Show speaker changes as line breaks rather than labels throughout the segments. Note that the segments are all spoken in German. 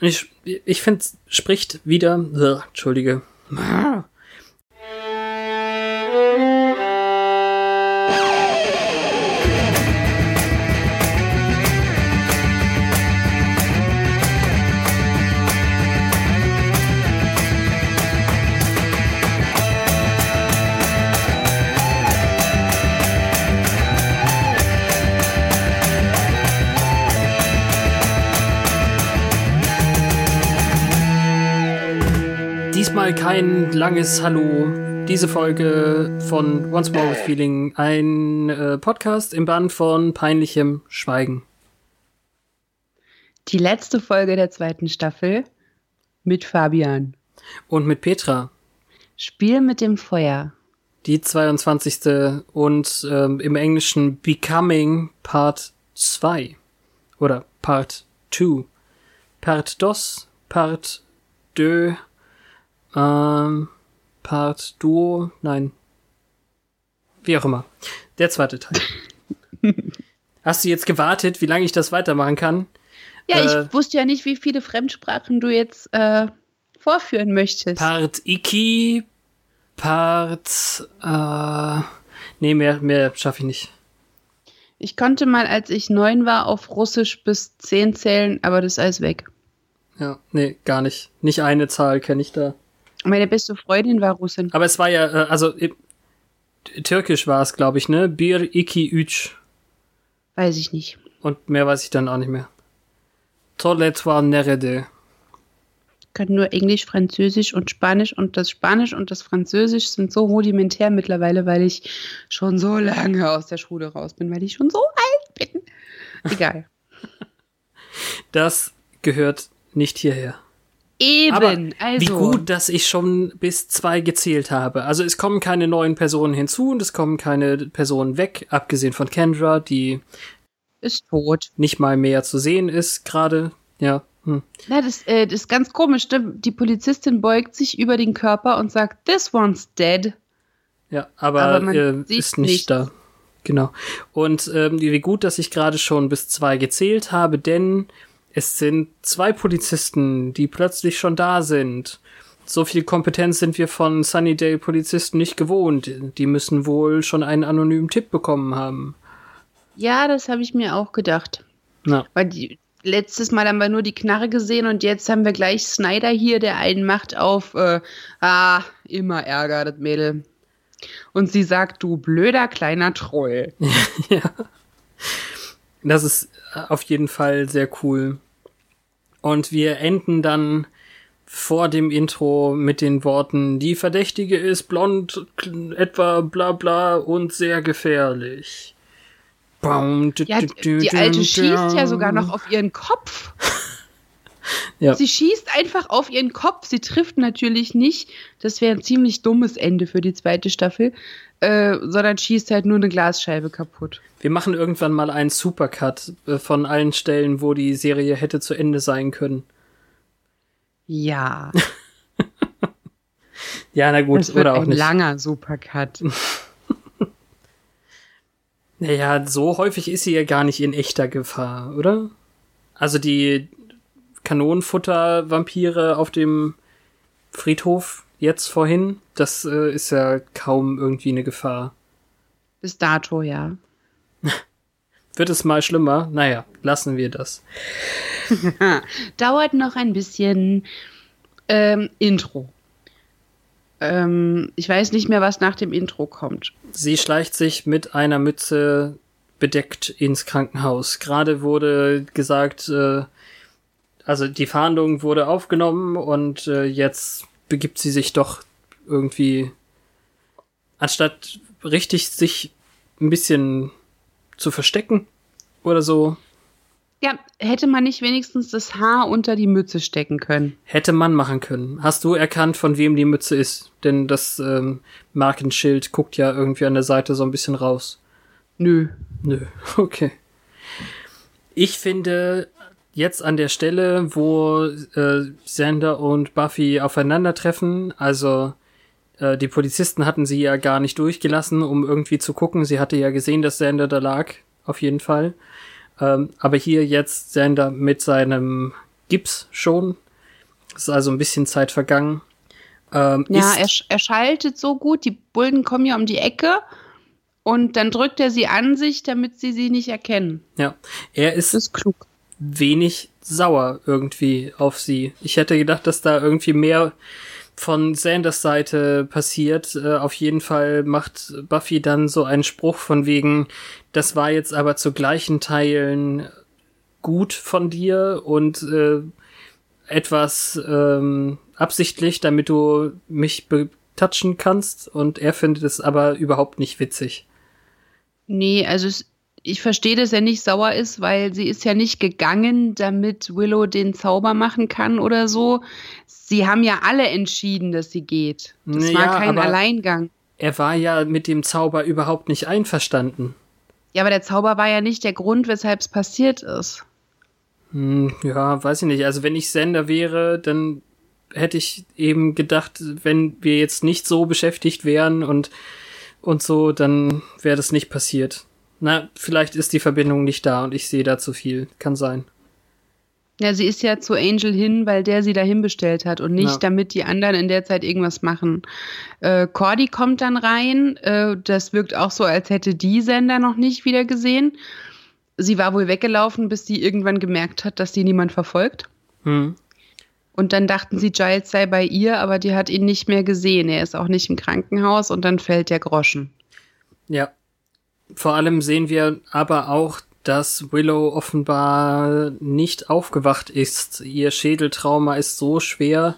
Ich, ich finde, spricht wieder, äh, Entschuldige, Diesmal kein langes Hallo. Diese Folge von Once More with Feeling, ein äh, Podcast im Band von peinlichem Schweigen.
Die letzte Folge der zweiten Staffel mit Fabian.
Und mit Petra.
Spiel mit dem Feuer.
Die 22. und ähm, im Englischen Becoming Part 2. Oder Part 2. Part dos, Part 2 ähm, Part Duo, nein. Wie auch immer. Der zweite Teil. Hast du jetzt gewartet, wie lange ich das weitermachen kann?
Ja, äh, ich wusste ja nicht, wie viele Fremdsprachen du jetzt äh, vorführen möchtest.
Part Iki, Part, äh, nee, mehr, mehr schaffe ich nicht.
Ich konnte mal, als ich neun war, auf Russisch bis zehn zählen, aber das ist alles weg.
Ja, nee, gar nicht. Nicht eine Zahl kenne ich da.
Meine beste Freundin war Russin.
Aber es war ja, äh, also türkisch war es, glaube ich, ne? Bir iki üç.
Weiß ich nicht.
Und mehr weiß ich dann auch nicht mehr. Toletwa nerede.
Ich kann nur Englisch, Französisch und Spanisch und das Spanisch und das Französisch sind so rudimentär mittlerweile, weil ich schon so lange aus der Schule raus bin, weil ich schon so alt bin. Egal.
Das gehört nicht hierher.
Eben,
Aber
also.
wie gut, dass ich schon bis zwei gezählt habe. Also es kommen keine neuen Personen hinzu und es kommen keine Personen weg, abgesehen von Kendra, die
ist tot.
Nicht mal mehr zu sehen ist gerade. Ja. Hm.
Na, das, äh, das ist ganz komisch. Ne? Die Polizistin beugt sich über den Körper und sagt, this one's dead.
Ja, aber, aber äh, ist nicht, nicht, da. Genau. Und ähm, wie gut, dass ich gerade schon bis zwei gezählt habe, denn es sind zwei Polizisten, die plötzlich schon da sind. So viel Kompetenz sind wir von Sunnydale-Polizisten nicht gewohnt. Die müssen wohl schon einen anonymen Tipp bekommen haben.
Ja, das habe ich mir auch gedacht.
Ja.
Weil die, letztes Mal haben wir nur die Knarre gesehen und jetzt haben wir gleich Snyder hier, der einen macht auf, äh, ah, immer Ärger, das Mädel. Und sie sagt, du blöder kleiner Troll.
ja. Das ist auf jeden Fall sehr cool. Und wir enden dann vor dem Intro mit den Worten, die Verdächtige ist blond, etwa bla bla und sehr gefährlich.
Ja, die Alte schießt ja sogar noch auf ihren Kopf. Ja. Sie schießt einfach auf ihren Kopf. Sie trifft natürlich nicht. Das wäre ein ziemlich dummes Ende für die zweite Staffel. Äh, sondern schießt halt nur eine Glasscheibe kaputt.
Wir machen irgendwann mal einen Supercut äh, von allen Stellen, wo die Serie hätte zu Ende sein können.
Ja.
ja, na gut,
das wird
oder auch
ein
nicht.
langer Supercut.
naja, so häufig ist sie ja gar nicht in echter Gefahr, oder? Also die Kanonenfutter-Vampire auf dem Friedhof jetzt vorhin, das äh, ist ja kaum irgendwie eine Gefahr.
Bis dato, ja.
Wird es mal schlimmer? Naja, lassen wir das.
Dauert noch ein bisschen ähm, Intro. Ähm, ich weiß nicht mehr, was nach dem Intro kommt.
Sie schleicht sich mit einer Mütze bedeckt ins Krankenhaus. Gerade wurde gesagt, äh, also die Fahndung wurde aufgenommen und äh, jetzt begibt sie sich doch irgendwie, anstatt richtig sich ein bisschen zu verstecken oder so.
Ja, hätte man nicht wenigstens das Haar unter die Mütze stecken können?
Hätte man machen können. Hast du erkannt, von wem die Mütze ist? Denn das ähm, Markenschild guckt ja irgendwie an der Seite so ein bisschen raus.
Nö.
Nö, okay. Ich finde, jetzt an der Stelle, wo äh, Sander und Buffy aufeinandertreffen, also äh, die Polizisten hatten sie ja gar nicht durchgelassen, um irgendwie zu gucken. Sie hatte ja gesehen, dass Sander da lag, auf jeden Fall. Ähm, aber hier jetzt Sander mit seinem Gips schon. Es ist also ein bisschen Zeit vergangen.
Ähm, ja, er, er schaltet so gut, die Bullen kommen ja um die Ecke und dann drückt er sie an sich, damit sie sie nicht erkennen.
Ja, er ist, ist klug. wenig sauer irgendwie auf sie. Ich hätte gedacht, dass da irgendwie mehr von Sanders Seite passiert. Äh, auf jeden Fall macht Buffy dann so einen Spruch von wegen, das war jetzt aber zu gleichen Teilen gut von dir und äh, etwas ähm, absichtlich, damit du mich betatschen kannst. Und er findet es aber überhaupt nicht witzig.
Nee, also es, ich verstehe, dass er nicht sauer ist, weil sie ist ja nicht gegangen, damit Willow den Zauber machen kann oder so. Sie haben ja alle entschieden, dass sie geht. Das ja, war kein Alleingang.
Er war ja mit dem Zauber überhaupt nicht einverstanden.
Ja, aber der Zauber war ja nicht der Grund, weshalb es passiert ist.
Hm, ja, weiß ich nicht. Also wenn ich Sender wäre, dann hätte ich eben gedacht, wenn wir jetzt nicht so beschäftigt wären und, und so, dann wäre das nicht passiert. Na, vielleicht ist die Verbindung nicht da und ich sehe da zu viel. Kann sein.
Ja, sie ist ja zu Angel hin, weil der sie dahin bestellt hat und nicht, ja. damit die anderen in der Zeit irgendwas machen. Äh, Cordy kommt dann rein. Äh, das wirkt auch so, als hätte die Sender noch nicht wieder gesehen. Sie war wohl weggelaufen, bis sie irgendwann gemerkt hat, dass sie niemand verfolgt. Hm. Und dann dachten sie, Giles sei bei ihr, aber die hat ihn nicht mehr gesehen. Er ist auch nicht im Krankenhaus und dann fällt der Groschen.
Ja. Vor allem sehen wir aber auch, dass Willow offenbar nicht aufgewacht ist. Ihr Schädeltrauma ist so schwer,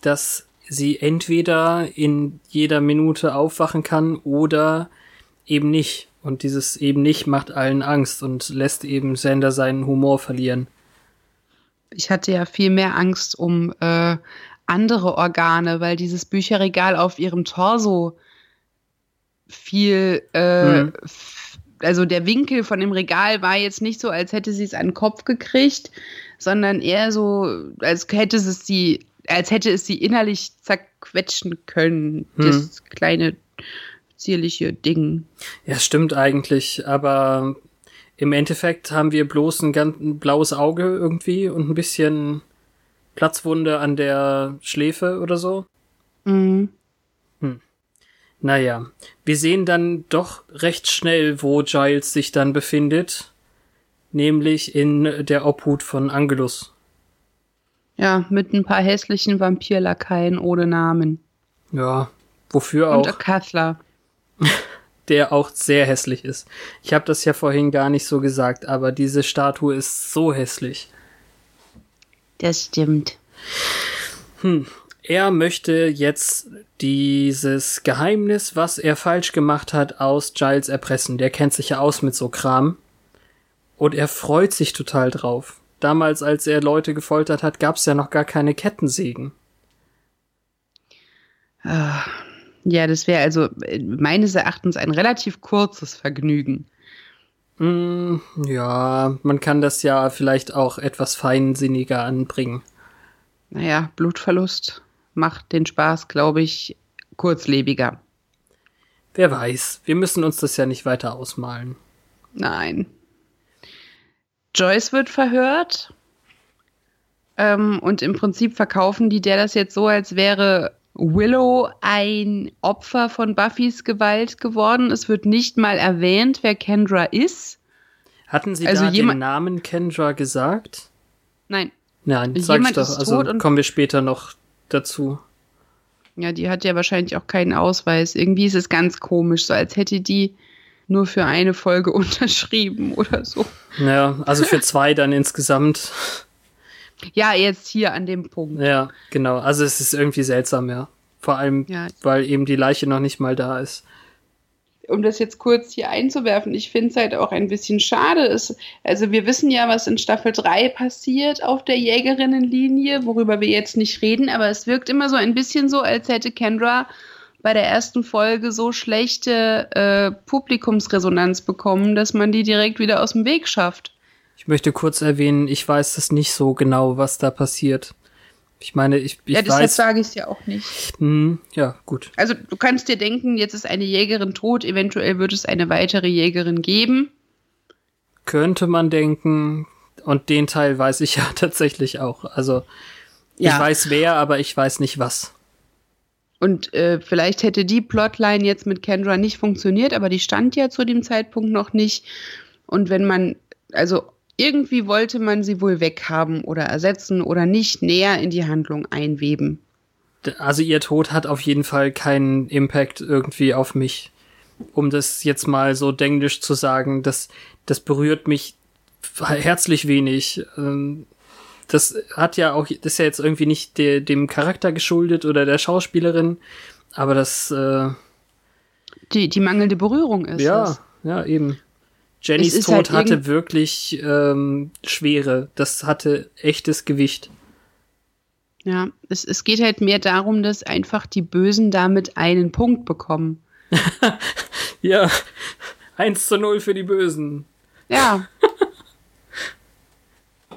dass sie entweder in jeder Minute aufwachen kann oder eben nicht. Und dieses eben nicht macht allen Angst und lässt eben Sander seinen Humor verlieren.
Ich hatte ja viel mehr Angst um äh, andere Organe, weil dieses Bücherregal auf ihrem Torso viel, äh, mhm. also der Winkel von dem Regal war jetzt nicht so, als hätte sie es an den Kopf gekriegt, sondern eher so, als hätte es sie, als hätte es sie innerlich zerquetschen können, mhm. das kleine zierliche Ding.
Ja, stimmt eigentlich, aber im Endeffekt haben wir bloß ein ganz ein blaues Auge irgendwie und ein bisschen Platzwunde an der Schläfe oder so. Mhm. Naja, wir sehen dann doch recht schnell, wo Giles sich dann befindet, nämlich in der Obhut von Angelus.
Ja, mit ein paar hässlichen Vampirlakaien ohne Namen.
Ja, wofür auch. Und
Kathler.
der auch sehr hässlich ist. Ich habe das ja vorhin gar nicht so gesagt, aber diese Statue ist so hässlich.
Das stimmt.
Hm. Er möchte jetzt dieses Geheimnis, was er falsch gemacht hat, aus Giles erpressen. Der kennt sich ja aus mit so Kram. Und er freut sich total drauf. Damals, als er Leute gefoltert hat, gab es ja noch gar keine Kettensägen.
Ah, ja, das wäre also äh, meines Erachtens ein relativ kurzes Vergnügen.
Mm, ja, man kann das ja vielleicht auch etwas feinsinniger anbringen.
Naja, Blutverlust macht den Spaß, glaube ich, kurzlebiger.
Wer weiß, wir müssen uns das ja nicht weiter ausmalen.
Nein. Joyce wird verhört. Ähm, und im Prinzip verkaufen die der das jetzt so, als wäre Willow ein Opfer von Buffys Gewalt geworden. Es wird nicht mal erwähnt, wer Kendra ist.
Hatten Sie also da den Namen Kendra gesagt?
Nein.
Nein, sag ich doch. Also kommen wir später noch dazu.
Ja, die hat ja wahrscheinlich auch keinen Ausweis. Irgendwie ist es ganz komisch, so als hätte die nur für eine Folge unterschrieben oder so.
Ja, also für zwei dann insgesamt.
Ja, jetzt hier an dem Punkt.
Ja, genau. Also es ist irgendwie seltsam, ja. Vor allem, ja. weil eben die Leiche noch nicht mal da ist.
Um das jetzt kurz hier einzuwerfen, ich finde es halt auch ein bisschen schade. Es, also wir wissen ja, was in Staffel 3 passiert auf der Jägerinnenlinie, worüber wir jetzt nicht reden, aber es wirkt immer so ein bisschen so, als hätte Kendra bei der ersten Folge so schlechte äh, Publikumsresonanz bekommen, dass man die direkt wieder aus dem Weg schafft.
Ich möchte kurz erwähnen, ich weiß das nicht so genau, was da passiert. Ich meine, ich, ich ja, deshalb
sage ich es ja auch nicht.
Hm, ja, gut.
Also du kannst dir denken, jetzt ist eine Jägerin tot, eventuell wird es eine weitere Jägerin geben.
Könnte man denken, Und den Teil weiß ich ja tatsächlich auch. Also ja. ich weiß wer, aber ich weiß nicht was.
Und äh, vielleicht hätte die Plotline jetzt mit Kendra nicht funktioniert, aber die stand ja zu dem Zeitpunkt noch nicht. Und wenn man, also irgendwie wollte man sie wohl weghaben oder ersetzen oder nicht näher in die Handlung einweben.
Also ihr Tod hat auf jeden Fall keinen Impact irgendwie auf mich. Um das jetzt mal so denglisch zu sagen, das, das berührt mich herzlich wenig. Ähm, das hat ja auch, das ist ja jetzt irgendwie nicht de, dem Charakter geschuldet oder der Schauspielerin, aber das äh,
die, die mangelnde Berührung ist.
Ja, es. ja, eben. Jennys Tod halt hatte wirklich ähm, Schwere. Das hatte echtes Gewicht.
Ja, es, es geht halt mehr darum, dass einfach die Bösen damit einen Punkt bekommen.
ja, 1 zu 0 für die Bösen.
Ja.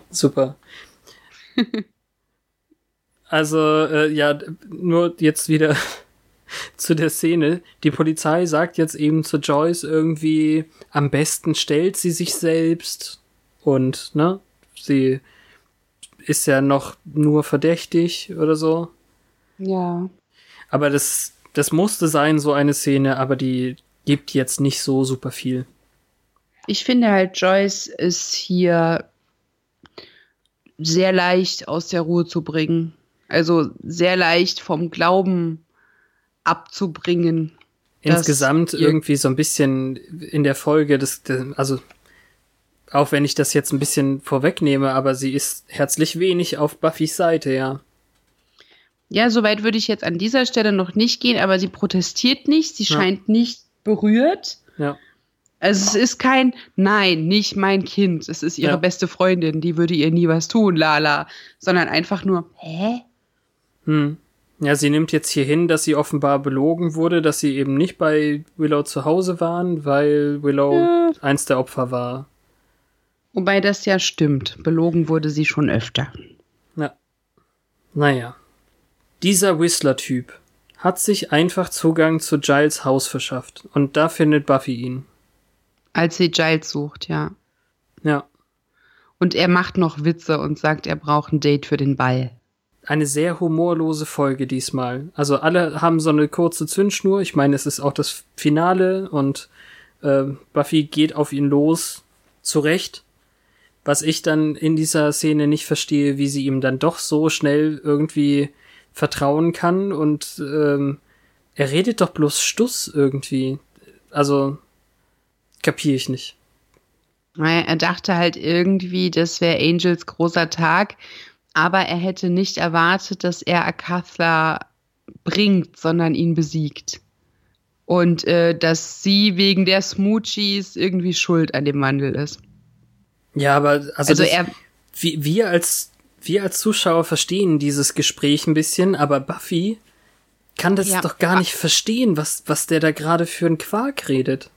Super. also, äh, ja, nur jetzt wieder zu der Szene. Die Polizei sagt jetzt eben zu Joyce irgendwie, am besten stellt sie sich selbst und, ne, sie ist ja noch nur verdächtig oder so.
Ja.
Aber das, das musste sein, so eine Szene, aber die gibt jetzt nicht so super viel.
Ich finde halt, Joyce ist hier sehr leicht aus der Ruhe zu bringen. Also sehr leicht vom Glauben abzubringen.
Insgesamt irgendwie so ein bisschen in der Folge, das, also auch wenn ich das jetzt ein bisschen vorwegnehme, aber sie ist herzlich wenig auf Buffys Seite, ja.
Ja, soweit würde ich jetzt an dieser Stelle noch nicht gehen, aber sie protestiert nicht, sie ja. scheint nicht berührt.
Ja.
Also es ist kein Nein, nicht mein Kind. Es ist ihre ja. beste Freundin, die würde ihr nie was tun, lala. Sondern einfach nur, hä?
Hm. Ja, sie nimmt jetzt hier hin, dass sie offenbar belogen wurde, dass sie eben nicht bei Willow zu Hause waren, weil Willow ja. eins der Opfer war.
Wobei das ja stimmt. Belogen wurde sie schon öfter.
Ja. Naja. Dieser Whistler-Typ hat sich einfach Zugang zu Giles Haus verschafft und da findet Buffy ihn.
Als sie Giles sucht, ja.
Ja.
Und er macht noch Witze und sagt, er braucht ein Date für den Ball.
Eine sehr humorlose Folge diesmal. Also alle haben so eine kurze Zündschnur. Ich meine, es ist auch das Finale und äh, Buffy geht auf ihn los. Zurecht. Was ich dann in dieser Szene nicht verstehe, wie sie ihm dann doch so schnell irgendwie vertrauen kann und ähm, er redet doch bloß Stuss irgendwie. Also Kapiere ich nicht.
Er dachte halt irgendwie, das wäre Angels großer Tag, aber er hätte nicht erwartet, dass er Akathla bringt, sondern ihn besiegt. Und äh, dass sie wegen der Smoochies irgendwie schuld an dem Wandel ist.
Ja, aber also, also das, er, wir, als wir als Zuschauer verstehen dieses Gespräch ein bisschen, aber Buffy kann das ja, doch gar nicht verstehen, was was der da gerade für ein Quark redet.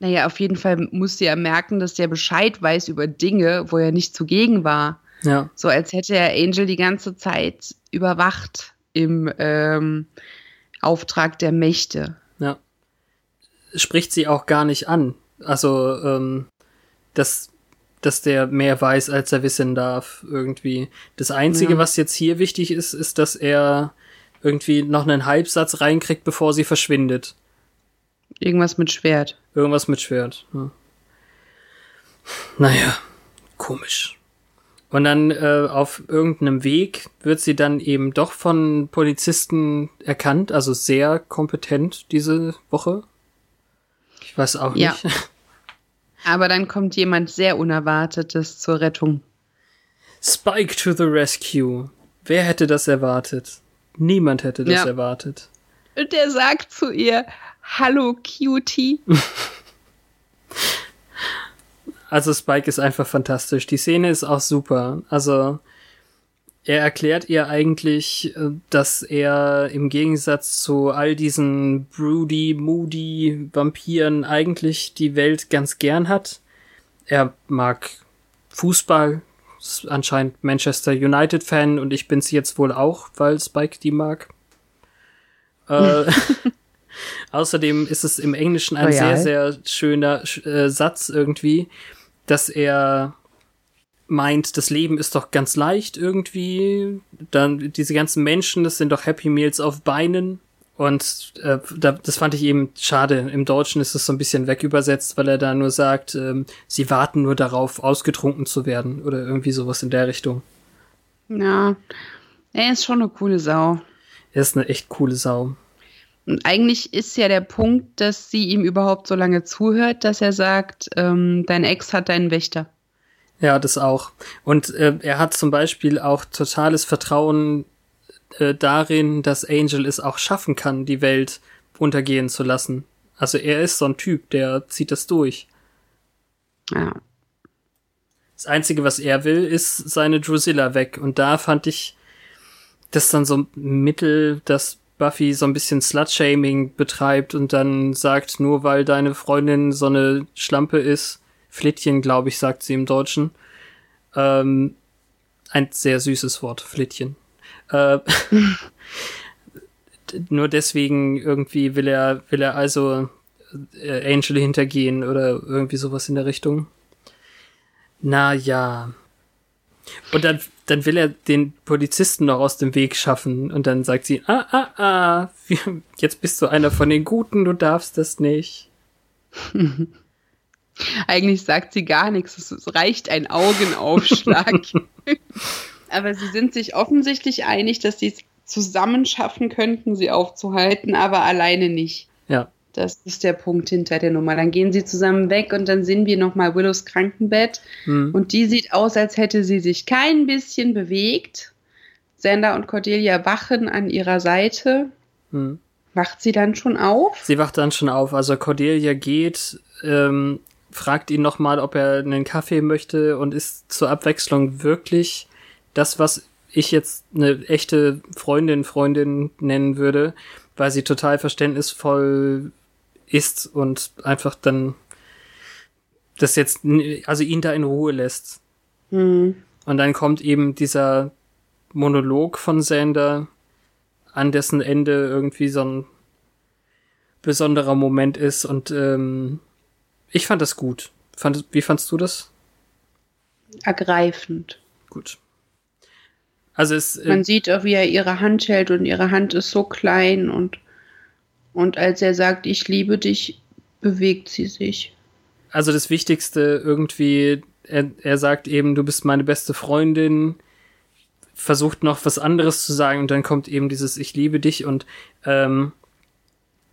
Naja, auf jeden Fall musste er merken, dass der Bescheid weiß über Dinge, wo er nicht zugegen war.
Ja.
So als hätte er Angel die ganze Zeit überwacht im ähm, Auftrag der Mächte.
Ja. Spricht sie auch gar nicht an. Also, ähm, dass, dass der mehr weiß, als er wissen darf, irgendwie. Das Einzige, ja. was jetzt hier wichtig ist, ist, dass er irgendwie noch einen Halbsatz reinkriegt, bevor sie verschwindet.
Irgendwas mit Schwert.
Irgendwas mit Schwert. Ja. Naja, komisch. Und dann äh, auf irgendeinem Weg wird sie dann eben doch von Polizisten erkannt, also sehr kompetent diese Woche. Ich weiß auch ja. nicht.
Aber dann kommt jemand sehr Unerwartetes zur Rettung.
Spike to the rescue. Wer hätte das erwartet? Niemand hätte das ja. erwartet.
Und der sagt zu ihr, Hallo, Cutie.
Also Spike ist einfach fantastisch. Die Szene ist auch super. Also er erklärt ihr eigentlich, äh, dass er im Gegensatz zu all diesen broody, moody Vampiren eigentlich die Welt ganz gern hat. Er mag Fußball, ist anscheinend Manchester United Fan und ich bin's jetzt wohl auch, weil Spike die mag. äh, Außerdem ist es im Englischen ein Royal. sehr, sehr schöner äh, Satz irgendwie, dass er meint, das Leben ist doch ganz leicht irgendwie. Dann diese ganzen Menschen, das sind doch Happy Meals auf Beinen. Und äh, da, das fand ich eben schade. Im Deutschen ist es so ein bisschen wegübersetzt, weil er da nur sagt, ähm, sie warten nur darauf, ausgetrunken zu werden oder irgendwie sowas in der Richtung.
Ja, er ist schon eine coole Sau.
Er ist eine echt coole Sau.
Und eigentlich ist ja der Punkt, dass sie ihm überhaupt so lange zuhört, dass er sagt, ähm, dein Ex hat deinen Wächter.
Ja, das auch. Und äh, er hat zum Beispiel auch totales Vertrauen äh, darin, dass Angel es auch schaffen kann, die Welt untergehen zu lassen. Also er ist so ein Typ, der zieht das durch.
Ja.
Das Einzige, was er will, ist seine Drusilla weg. Und da fand ich das dann so ein Mittel, dass Buffy so ein bisschen Slut-Shaming betreibt und dann sagt, nur weil deine Freundin so eine Schlampe ist, Flittchen, glaube ich, sagt sie im Deutschen. Ähm, ein sehr süßes Wort, Flittchen. Äh, nur deswegen irgendwie will er, will er also äh, Angel hintergehen oder irgendwie sowas in der Richtung. Na ja. Und dann, dann will er den Polizisten noch aus dem Weg schaffen und dann sagt sie, ah, ah, ah, jetzt bist du einer von den Guten, du darfst das nicht.
Eigentlich sagt sie gar nichts, es reicht ein Augenaufschlag. aber sie sind sich offensichtlich einig, dass sie es zusammen schaffen könnten, sie aufzuhalten, aber alleine nicht.
Ja.
Das ist der Punkt hinter der Nummer. Dann gehen sie zusammen weg und dann sehen wir nochmal Willows Krankenbett. Hm. Und die sieht aus, als hätte sie sich kein bisschen bewegt. Sander und Cordelia wachen an ihrer Seite. Hm. Wacht sie dann schon auf?
Sie wacht dann schon auf. Also Cordelia geht, ähm, fragt ihn nochmal, ob er einen Kaffee möchte und ist zur Abwechslung wirklich das, was ich jetzt eine echte Freundin, Freundin nennen würde, weil sie total verständnisvoll ist und einfach dann das jetzt, also ihn da in Ruhe lässt. Mhm. Und dann kommt eben dieser Monolog von Sander, an dessen Ende irgendwie so ein besonderer Moment ist und ähm, ich fand das gut. Fand, wie fandst du das?
Ergreifend.
Gut. Also es,
äh, Man sieht auch, wie er ihre Hand hält und ihre Hand ist so klein und, und als er sagt, ich liebe dich, bewegt sie sich.
Also das Wichtigste irgendwie, er, er sagt eben, du bist meine beste Freundin, versucht noch was anderes zu sagen und dann kommt eben dieses Ich liebe dich und ähm,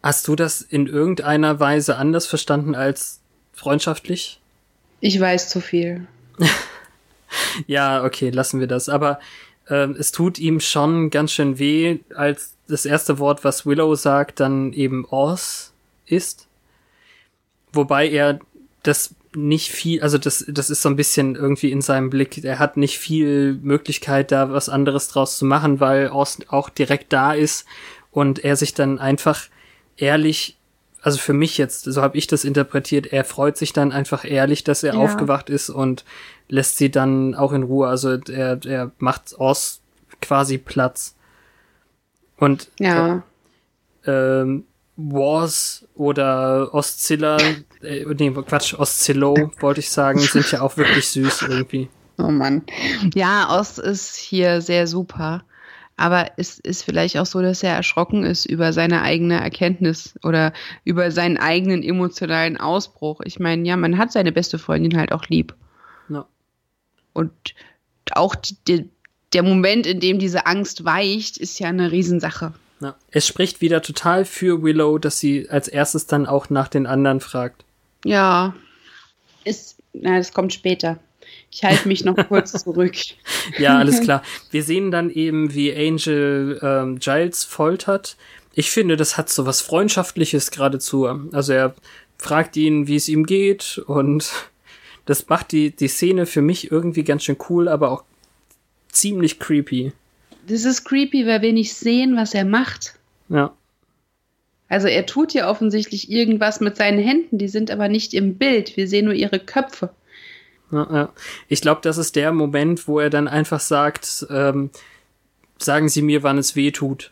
hast du das in irgendeiner Weise anders verstanden als freundschaftlich?
Ich weiß zu viel.
ja, okay, lassen wir das. Aber ähm, es tut ihm schon ganz schön weh, als das erste Wort, was Willow sagt, dann eben Oz ist. Wobei er das nicht viel, also das, das ist so ein bisschen irgendwie in seinem Blick. Er hat nicht viel Möglichkeit, da was anderes draus zu machen, weil Oz auch direkt da ist und er sich dann einfach ehrlich, also für mich jetzt, so habe ich das interpretiert, er freut sich dann einfach ehrlich, dass er ja. aufgewacht ist und lässt sie dann auch in Ruhe. Also er, er macht Oz quasi Platz. Und
ja.
Äh, ähm, Wars oder Oszilla, äh, nee, Quatsch, Oszillo, wollte ich sagen, sind ja auch wirklich süß irgendwie.
Oh Mann. Ja, Oz ist hier sehr super. Aber es ist vielleicht auch so, dass er erschrocken ist über seine eigene Erkenntnis oder über seinen eigenen emotionalen Ausbruch. Ich meine, ja, man hat seine beste Freundin halt auch lieb. Und auch die, der Moment, in dem diese Angst weicht, ist ja eine Riesensache.
Ja. Es spricht wieder total für Willow, dass sie als erstes dann auch nach den anderen fragt.
Ja, ist, na, das kommt später. Ich halte mich noch kurz zurück.
Ja, alles klar. Wir sehen dann eben, wie Angel ähm, Giles foltert. Ich finde, das hat so was Freundschaftliches geradezu. Also er fragt ihn, wie es ihm geht und das macht die, die Szene für mich irgendwie ganz schön cool, aber auch ziemlich creepy.
Das ist creepy, weil wir nicht sehen, was er macht.
Ja.
Also er tut ja offensichtlich irgendwas mit seinen Händen, die sind aber nicht im Bild. Wir sehen nur ihre Köpfe.
Ja, ja. Ich glaube, das ist der Moment, wo er dann einfach sagt, ähm, sagen Sie mir, wann es weh tut.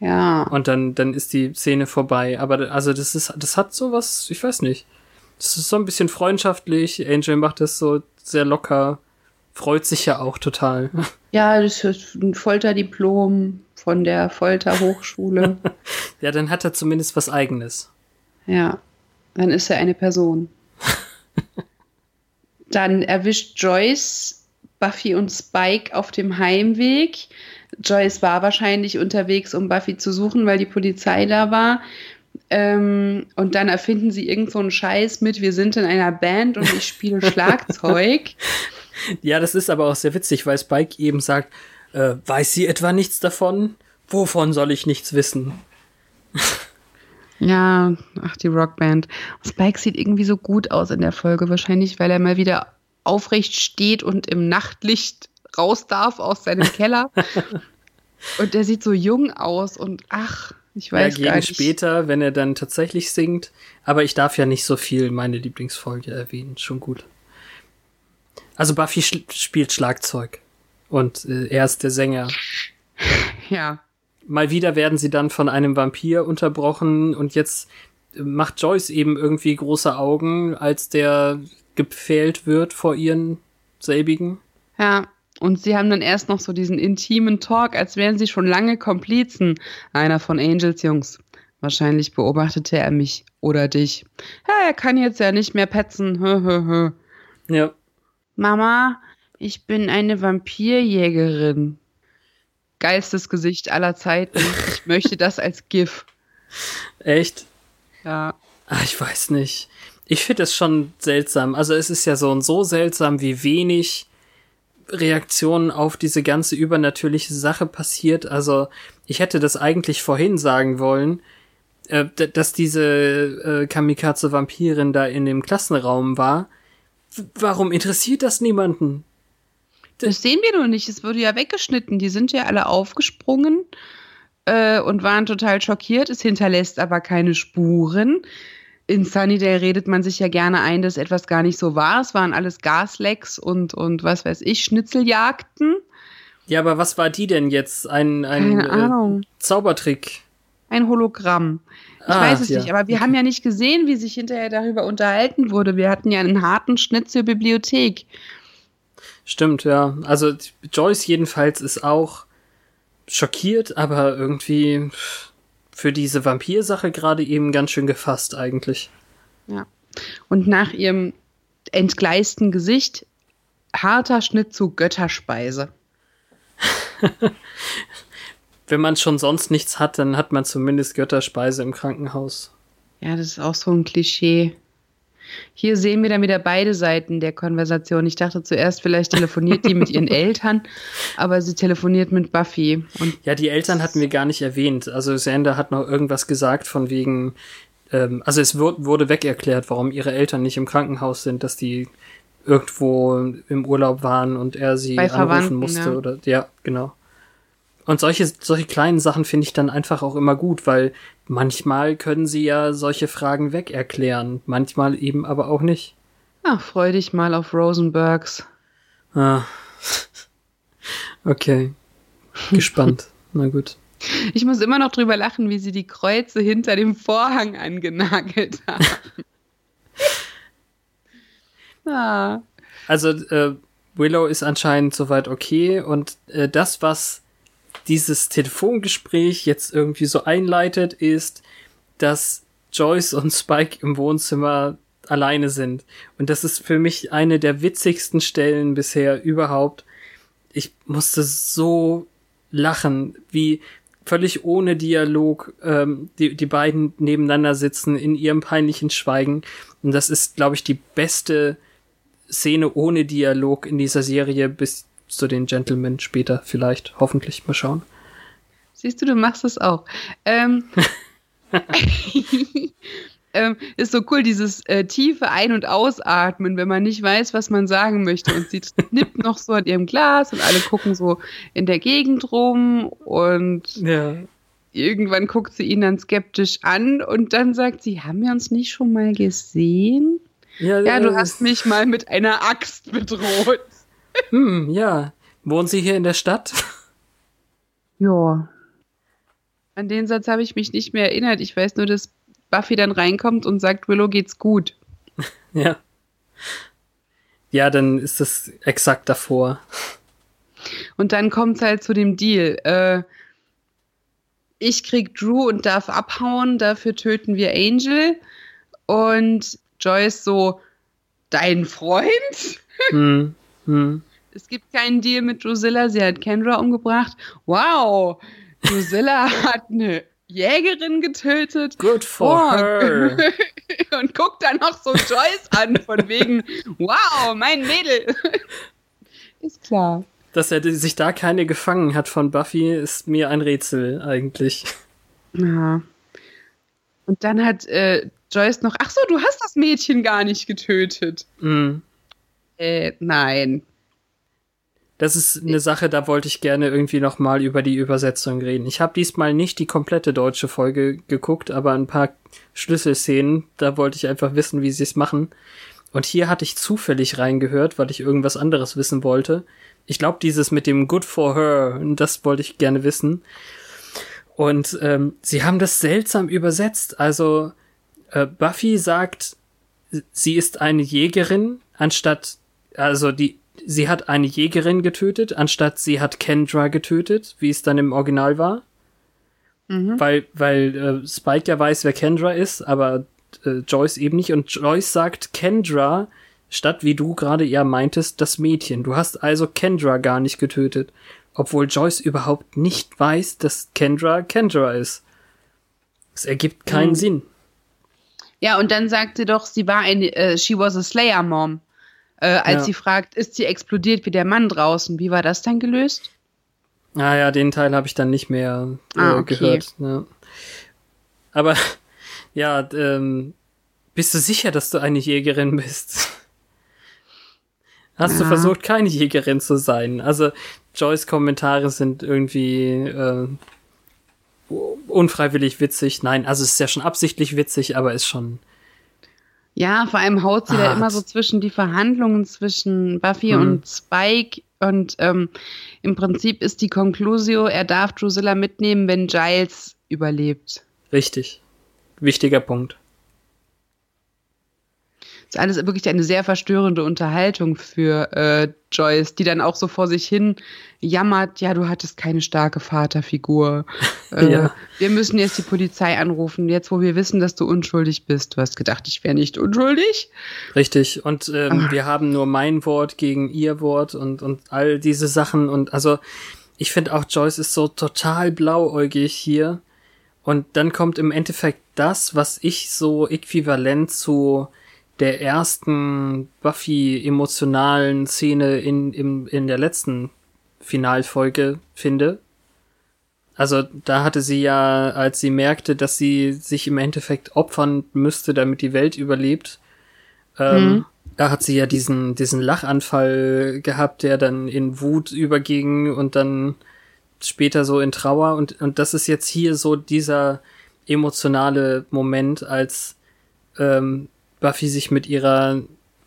Ja.
Und dann, dann ist die Szene vorbei. Aber also das ist, das hat sowas, ich weiß nicht. Das ist so ein bisschen freundschaftlich. Angel macht das so sehr locker, freut sich ja auch total.
Ja, das ist ein Folterdiplom von der Folterhochschule.
ja, dann hat er zumindest was Eigenes.
Ja, dann ist er eine Person. dann erwischt Joyce Buffy und Spike auf dem Heimweg. Joyce war wahrscheinlich unterwegs, um Buffy zu suchen, weil die Polizei da war. Ähm, und dann erfinden sie irgend so einen Scheiß mit, wir sind in einer Band und ich spiele Schlagzeug.
Ja, das ist aber auch sehr witzig, weil Spike eben sagt, äh, weiß sie etwa nichts davon? Wovon soll ich nichts wissen?
Ja, ach, die Rockband. Spike sieht irgendwie so gut aus in der Folge, wahrscheinlich, weil er mal wieder aufrecht steht und im Nachtlicht raus darf aus seinem Keller. und der sieht so jung aus und ach, ich weiß ja, gar nicht.
später, wenn er dann tatsächlich singt. Aber ich darf ja nicht so viel meine Lieblingsfolge erwähnen. Schon gut. Also Buffy spielt Schlagzeug. Und äh, er ist der Sänger.
Ja.
Mal wieder werden sie dann von einem Vampir unterbrochen und jetzt macht Joyce eben irgendwie große Augen, als der gepfählt wird vor ihren selbigen.
Ja, und sie haben dann erst noch so diesen intimen Talk, als wären sie schon lange Komplizen. Einer von Angels Jungs. Wahrscheinlich beobachtete er mich oder dich. Ja, er kann jetzt ja nicht mehr petzen. Hö, hö, hö.
Ja.
Mama, ich bin eine Vampirjägerin. Geilstes Gesicht aller Zeiten. Ich möchte das als GIF.
Echt?
Ja.
Ach, ich weiß nicht. Ich finde es schon seltsam. Also es ist ja so und so seltsam, wie wenig Reaktionen auf diese ganze übernatürliche Sache passiert. Also ich hätte das eigentlich vorhin sagen wollen, äh, dass diese äh, Kamikaze-Vampirin da in dem Klassenraum war. Warum interessiert das niemanden?
Das sehen wir nur nicht. Es wurde ja weggeschnitten. Die sind ja alle aufgesprungen äh, und waren total schockiert. Es hinterlässt aber keine Spuren in Sunnydale redet man sich ja gerne ein, dass etwas gar nicht so war. Es waren alles Gaslecks und, und was weiß ich, Schnitzeljagden.
Ja, aber was war die denn jetzt? Ein, ein
äh, Ahnung.
Zaubertrick?
Ein Hologramm. Ich ah, weiß es ja. nicht, aber wir haben ja nicht gesehen, wie sich hinterher darüber unterhalten wurde. Wir hatten ja einen harten Schnitt zur Bibliothek.
Stimmt, ja. Also Joyce jedenfalls ist auch schockiert, aber irgendwie für diese Vampirsache gerade eben ganz schön gefasst eigentlich.
Ja. Und nach ihrem entgleisten Gesicht harter Schnitt zu Götterspeise.
Wenn man schon sonst nichts hat, dann hat man zumindest Götterspeise im Krankenhaus.
Ja, das ist auch so ein Klischee. Hier sehen wir dann wieder beide Seiten der Konversation. Ich dachte zuerst, vielleicht telefoniert die mit ihren Eltern, aber sie telefoniert mit Buffy. Und
ja, die Eltern hatten wir gar nicht erwähnt. Also Sander hat noch irgendwas gesagt von wegen, ähm, also es wurde weg erklärt, warum ihre Eltern nicht im Krankenhaus sind, dass die irgendwo im Urlaub waren und er sie
Bei anrufen
musste
ja.
oder ja, genau. Und solche, solche kleinen Sachen finde ich dann einfach auch immer gut, weil manchmal können sie ja solche Fragen weg erklären, manchmal eben aber auch nicht.
Ach, freu dich mal auf Rosenbergs.
Ah. Okay. Gespannt. Na gut.
Ich muss immer noch drüber lachen, wie sie die Kreuze hinter dem Vorhang angenagelt haben.
ah. Also, äh, Willow ist anscheinend soweit okay und äh, das, was dieses Telefongespräch jetzt irgendwie so einleitet, ist, dass Joyce und Spike im Wohnzimmer alleine sind. Und das ist für mich eine der witzigsten Stellen bisher überhaupt. Ich musste so lachen, wie völlig ohne Dialog ähm, die, die beiden nebeneinander sitzen in ihrem peinlichen Schweigen. Und das ist, glaube ich, die beste Szene ohne Dialog in dieser Serie bis zu den Gentlemen später vielleicht. Hoffentlich mal schauen.
Siehst du, du machst es auch. Ähm, ähm, ist so cool, dieses äh, tiefe Ein- und Ausatmen, wenn man nicht weiß, was man sagen möchte. Und sie nippt noch so an ihrem Glas und alle gucken so in der Gegend rum und
ja.
irgendwann guckt sie ihn dann skeptisch an und dann sagt sie, haben wir uns nicht schon mal gesehen? Ja, ja du hast mich mal mit einer Axt bedroht.
Hm, ja. Wohnen Sie hier in der Stadt?
Ja. An den Satz habe ich mich nicht mehr erinnert. Ich weiß nur, dass Buffy dann reinkommt und sagt, Willow geht's gut.
ja. ja, dann ist das exakt davor.
Und dann kommt es halt zu dem Deal. Äh, ich krieg Drew und darf abhauen, dafür töten wir Angel. Und Joyce so, dein Freund? Hm, hm. Es gibt keinen Deal mit Drusilla, sie hat Kendra umgebracht. Wow, Drusilla hat eine Jägerin getötet.
Good for oh. her.
und guckt dann noch so Joyce an, von wegen, wow, mein Mädel. Ist klar.
Dass er sich da keine gefangen hat von Buffy, ist mir ein Rätsel eigentlich.
Ja. Und dann hat äh, Joyce noch, ach so, du hast das Mädchen gar nicht getötet. Mm. Äh, nein.
Das ist eine Sache, da wollte ich gerne irgendwie noch mal über die Übersetzung reden. Ich habe diesmal nicht die komplette deutsche Folge geguckt, aber ein paar Schlüsselszenen, da wollte ich einfach wissen, wie sie es machen. Und hier hatte ich zufällig reingehört, weil ich irgendwas anderes wissen wollte. Ich glaube, dieses mit dem Good for her, das wollte ich gerne wissen. Und ähm, sie haben das seltsam übersetzt. Also äh, Buffy sagt, sie ist eine Jägerin, anstatt, also die, sie hat eine Jägerin getötet, anstatt sie hat Kendra getötet, wie es dann im Original war. Mhm. Weil, weil äh, Spike ja weiß, wer Kendra ist, aber äh, Joyce eben nicht. Und Joyce sagt Kendra, statt wie du gerade eher meintest, das Mädchen. Du hast also Kendra gar nicht getötet. Obwohl Joyce überhaupt nicht weiß, dass Kendra Kendra ist. Es ergibt keinen mhm. Sinn.
Ja, und dann sagt sie doch, sie war eine, äh, she was a Slayer Mom. Äh, als ja. sie fragt, ist sie explodiert wie der Mann draußen? Wie war das dann gelöst?
Ah ja, den Teil habe ich dann nicht mehr äh, ah, okay. gehört. Ja. Aber ja, ähm, bist du sicher, dass du eine Jägerin bist? Hast ja. du versucht, keine Jägerin zu sein? Also Joyce Kommentare sind irgendwie äh, unfreiwillig witzig. Nein, also es ist ja schon absichtlich witzig, aber ist schon.
Ja, vor allem haut sie ah, da immer so zwischen die Verhandlungen zwischen Buffy hm. und Spike und ähm, im Prinzip ist die Conclusio, er darf Drusilla mitnehmen, wenn Giles überlebt.
Richtig. Wichtiger Punkt
ist alles wirklich eine sehr verstörende Unterhaltung für äh, Joyce, die dann auch so vor sich hin jammert, ja, du hattest keine starke Vaterfigur. Äh, ja. Wir müssen jetzt die Polizei anrufen, jetzt wo wir wissen, dass du unschuldig bist. Du hast gedacht, ich wäre nicht unschuldig?
Richtig, und ähm, wir haben nur mein Wort gegen ihr Wort und, und all diese Sachen. Und also, ich finde auch, Joyce ist so total blauäugig hier. Und dann kommt im Endeffekt das, was ich so äquivalent zu der ersten Buffy-emotionalen Szene in, in, in der letzten Finalfolge finde. Also da hatte sie ja, als sie merkte, dass sie sich im Endeffekt opfern müsste, damit die Welt überlebt, ähm, mhm. da hat sie ja diesen, diesen Lachanfall gehabt, der dann in Wut überging und dann später so in Trauer. Und, und das ist jetzt hier so dieser emotionale Moment, als ähm, Buffy sich mit ihrer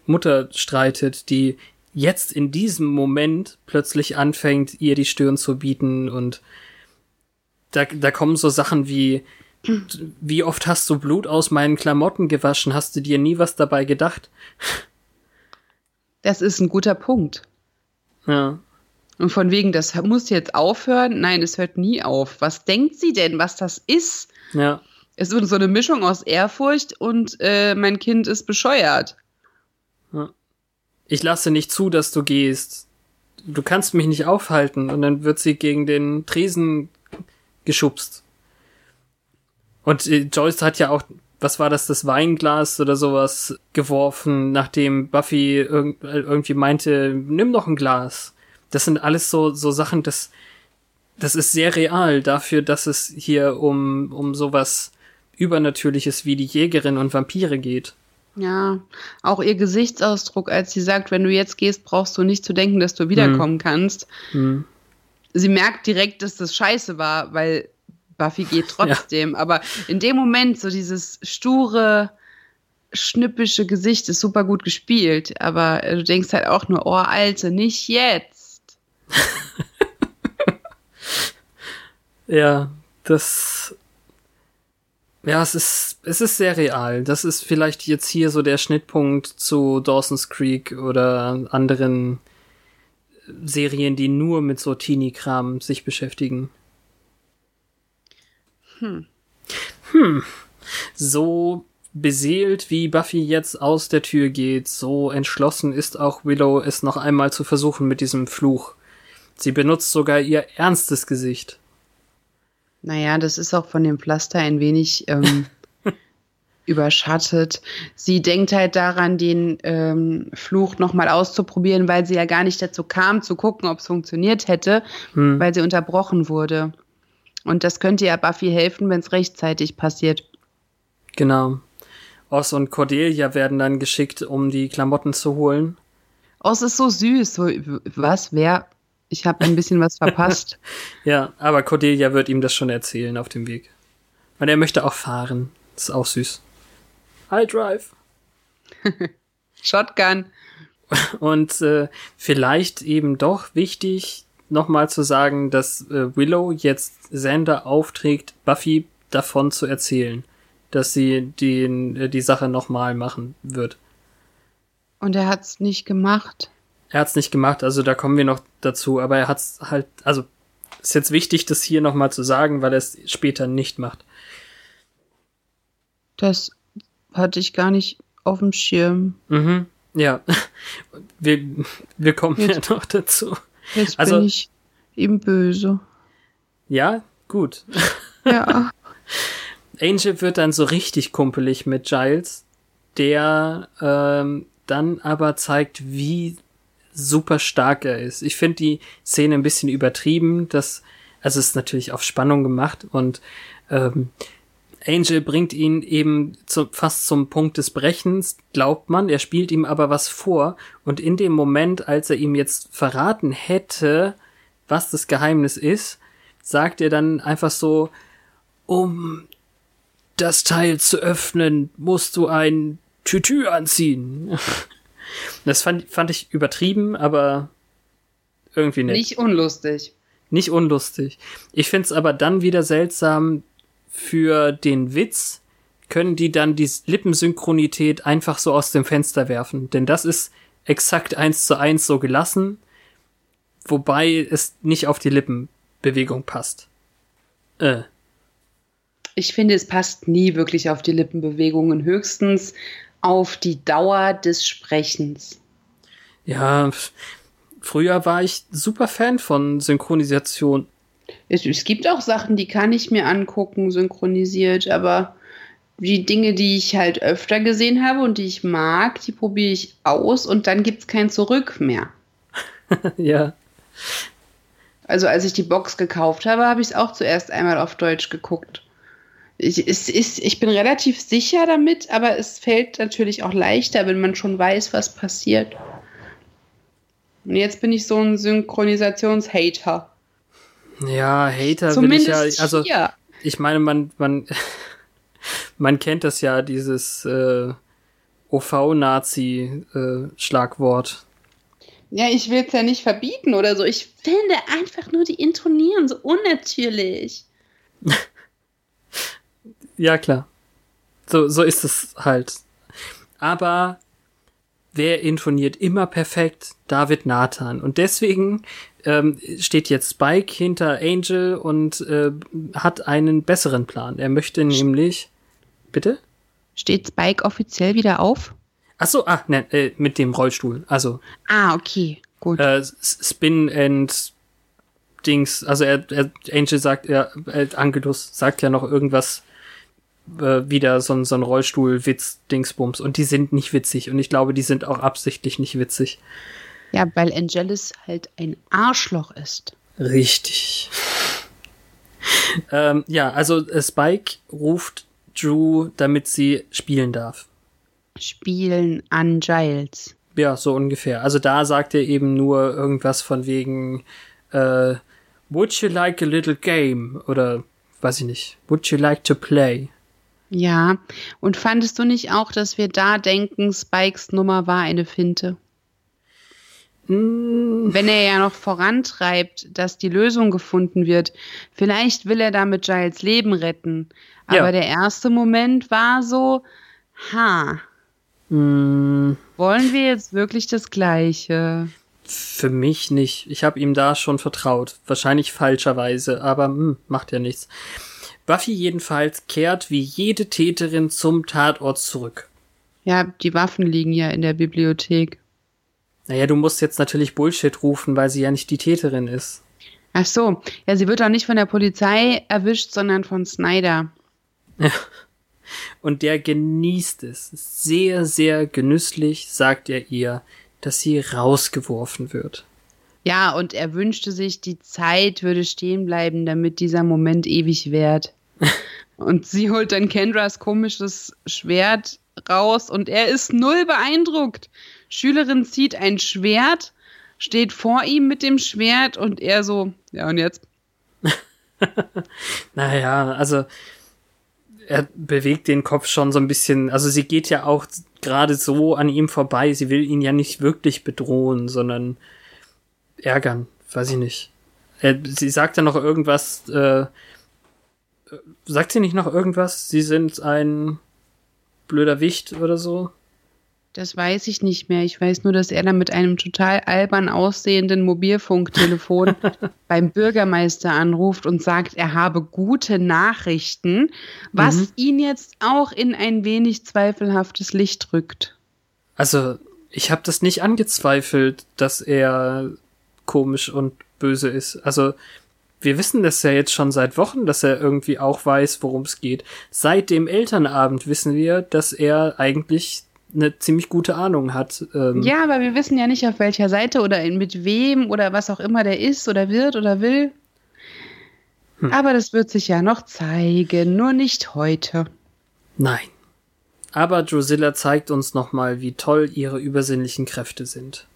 Mutter streitet, die jetzt in diesem Moment plötzlich anfängt, ihr die Stirn zu bieten und da, da kommen so Sachen wie, wie oft hast du Blut aus meinen Klamotten gewaschen? Hast du dir nie was dabei gedacht?
Das ist ein guter Punkt.
Ja.
Und von wegen, das muss jetzt aufhören? Nein, es hört nie auf. Was denkt sie denn, was das ist?
Ja.
Es ist so eine Mischung aus Ehrfurcht und äh, mein Kind ist bescheuert.
Ich lasse nicht zu, dass du gehst. Du kannst mich nicht aufhalten. Und dann wird sie gegen den Tresen geschubst. Und äh, Joyce hat ja auch, was war das, das Weinglas oder sowas geworfen, nachdem Buffy irg irgendwie meinte, nimm noch ein Glas. Das sind alles so, so Sachen, das, das ist sehr real dafür, dass es hier um, um sowas Übernatürliches wie die Jägerin und Vampire geht.
Ja, auch ihr Gesichtsausdruck, als sie sagt, wenn du jetzt gehst, brauchst du nicht zu denken, dass du wiederkommen hm. kannst. Hm. Sie merkt direkt, dass das scheiße war, weil Buffy geht trotzdem. Ja. Aber in dem Moment, so dieses sture, schnippische Gesicht ist super gut gespielt. Aber du denkst halt auch nur, oh, Alte, nicht jetzt.
ja, das Ja, es ist, es ist sehr real. Das ist vielleicht jetzt hier so der Schnittpunkt zu Dawson's Creek oder anderen Serien, die nur mit so Teenie-Kram sich beschäftigen. Hm. Hm. So beseelt, wie Buffy jetzt aus der Tür geht, so entschlossen ist auch Willow, es noch einmal zu versuchen mit diesem Fluch. Sie benutzt sogar ihr ernstes Gesicht.
Naja, das ist auch von dem Pflaster ein wenig ähm, überschattet. Sie denkt halt daran, den ähm, Fluch nochmal auszuprobieren, weil sie ja gar nicht dazu kam, zu gucken, ob es funktioniert hätte, hm. weil sie unterbrochen wurde. Und das könnte ja Buffy helfen, wenn es rechtzeitig passiert.
Genau. Oz und Cordelia werden dann geschickt, um die Klamotten zu holen.
Oz ist so süß. So, was? Wer? Ich habe ein bisschen was verpasst.
ja, aber Cordelia wird ihm das schon erzählen auf dem Weg. Weil er möchte auch fahren. Das ist auch süß. Hi, Drive.
Shotgun.
Und äh, vielleicht eben doch wichtig, nochmal zu sagen, dass äh, Willow jetzt Xander aufträgt, Buffy davon zu erzählen, dass sie den, äh, die Sache nochmal machen wird.
Und er hat's nicht gemacht.
Er hat's nicht gemacht, also da kommen wir noch dazu, aber er hat's halt, also ist jetzt wichtig, das hier nochmal zu sagen, weil er es später nicht macht.
Das hatte ich gar nicht auf dem Schirm.
Mhm, ja. Wir, wir kommen jetzt, ja noch dazu.
Jetzt also, bin ich ihm böse.
Ja, gut.
Ja.
Angel wird dann so richtig kumpelig mit Giles, der ähm, dann aber zeigt, wie super stark er ist. Ich finde die Szene ein bisschen übertrieben, dass, also es ist natürlich auf Spannung gemacht und ähm, Angel bringt ihn eben zu, fast zum Punkt des Brechens, glaubt man, er spielt ihm aber was vor und in dem Moment, als er ihm jetzt verraten hätte, was das Geheimnis ist, sagt er dann einfach so, um das Teil zu öffnen, musst du ein Tütü anziehen. Das fand, fand ich übertrieben, aber irgendwie nett.
Nicht unlustig.
Nicht unlustig. Ich find's aber dann wieder seltsam, für den Witz können die dann die Lippensynchronität einfach so aus dem Fenster werfen. Denn das ist exakt eins zu eins so gelassen, wobei es nicht auf die Lippenbewegung passt. Äh.
Ich finde, es passt nie wirklich auf die Lippenbewegungen, höchstens auf die Dauer des Sprechens.
Ja, früher war ich super Fan von Synchronisation.
Es, es gibt auch Sachen, die kann ich mir angucken, synchronisiert, aber die Dinge, die ich halt öfter gesehen habe und die ich mag, die probiere ich aus und dann gibt es kein Zurück mehr.
ja.
Also als ich die Box gekauft habe, habe ich es auch zuerst einmal auf Deutsch geguckt. Ich, es ist, ich bin relativ sicher damit, aber es fällt natürlich auch leichter, wenn man schon weiß, was passiert. Und jetzt bin ich so ein Synchronisationshater.
Ja, Hater Zumindest bin ich ja. Also hier. ich meine, man, man, man kennt das ja, dieses äh, OV-Nazi-Schlagwort.
Äh, ja, ich will es ja nicht verbieten oder so. Ich finde einfach nur, die intonieren so unnatürlich.
ja, klar. So, so ist es halt. Aber wer intoniert immer perfekt? David Nathan. Und deswegen ähm, steht jetzt Spike hinter Angel und äh, hat einen besseren Plan. Er möchte nämlich. Bitte?
Steht Spike offiziell wieder auf?
Ach so, ah, ne, äh, mit dem Rollstuhl. Also.
Ah, okay, gut.
Äh, Spin and Dings. Also er, er Angel sagt, er, äh, Angelus sagt ja noch irgendwas äh, wieder so, ein so ein Rollstuhl-Witz-Dingsbums. Und die sind nicht witzig. Und ich glaube, die sind auch absichtlich nicht witzig.
Ja, weil Angelus halt ein Arschloch ist.
Richtig. ähm, ja, also äh, Spike ruft Drew, damit sie spielen darf.
Spielen an Giles.
Ja, so ungefähr. Also da sagt er eben nur irgendwas von wegen äh, Would you like a little game? Oder weiß ich nicht. Would you like to play?
Ja, und fandest du nicht auch, dass wir da denken, Spikes Nummer war eine Finte? Mm. Wenn er ja noch vorantreibt, dass die Lösung gefunden wird, vielleicht will er damit Giles Leben retten. Aber ja. der erste Moment war so, ha, mm. wollen wir jetzt wirklich das Gleiche?
Für mich nicht. Ich habe ihm da schon vertraut. Wahrscheinlich falscherweise, aber mh, hm, macht ja nichts. Buffy jedenfalls kehrt wie jede Täterin zum Tatort zurück.
Ja, die Waffen liegen ja in der Bibliothek.
Naja, du musst jetzt natürlich Bullshit rufen, weil sie ja nicht die Täterin ist.
Ach so. Ja, sie wird auch nicht von der Polizei erwischt, sondern von Snyder.
Ja. Und der genießt es. Sehr, sehr genüsslich sagt er ihr, dass sie rausgeworfen wird.
Ja, und er wünschte sich, die Zeit würde stehen bleiben, damit dieser Moment ewig währt. und sie holt dann Kendras komisches Schwert raus und er ist null beeindruckt. Schülerin zieht ein Schwert, steht vor ihm mit dem Schwert und er so, ja und jetzt?
naja, also er bewegt den Kopf schon so ein bisschen, also sie geht ja auch gerade so an ihm vorbei, sie will ihn ja nicht wirklich bedrohen, sondern ärgern, weiß ich nicht. Er, sie sagt ja noch irgendwas, äh, sagt sie nicht noch irgendwas? Sie sind ein blöder Wicht oder so?
Das weiß ich nicht mehr. Ich weiß nur, dass er dann mit einem total albern aussehenden Mobilfunktelefon beim Bürgermeister anruft und sagt, er habe gute Nachrichten, was mhm. ihn jetzt auch in ein wenig zweifelhaftes Licht rückt.
Also, ich habe das nicht angezweifelt, dass er komisch und böse ist. Also, wir wissen das ja jetzt schon seit Wochen, dass er irgendwie auch weiß, worum es geht. Seit dem Elternabend wissen wir, dass er eigentlich eine ziemlich gute Ahnung hat.
Ähm. Ja, aber wir wissen ja nicht, auf welcher Seite oder in, mit wem oder was auch immer der ist oder wird oder will. Hm. Aber das wird sich ja noch zeigen, nur nicht heute.
Nein. Aber Drusilla zeigt uns nochmal, wie toll ihre übersinnlichen Kräfte sind.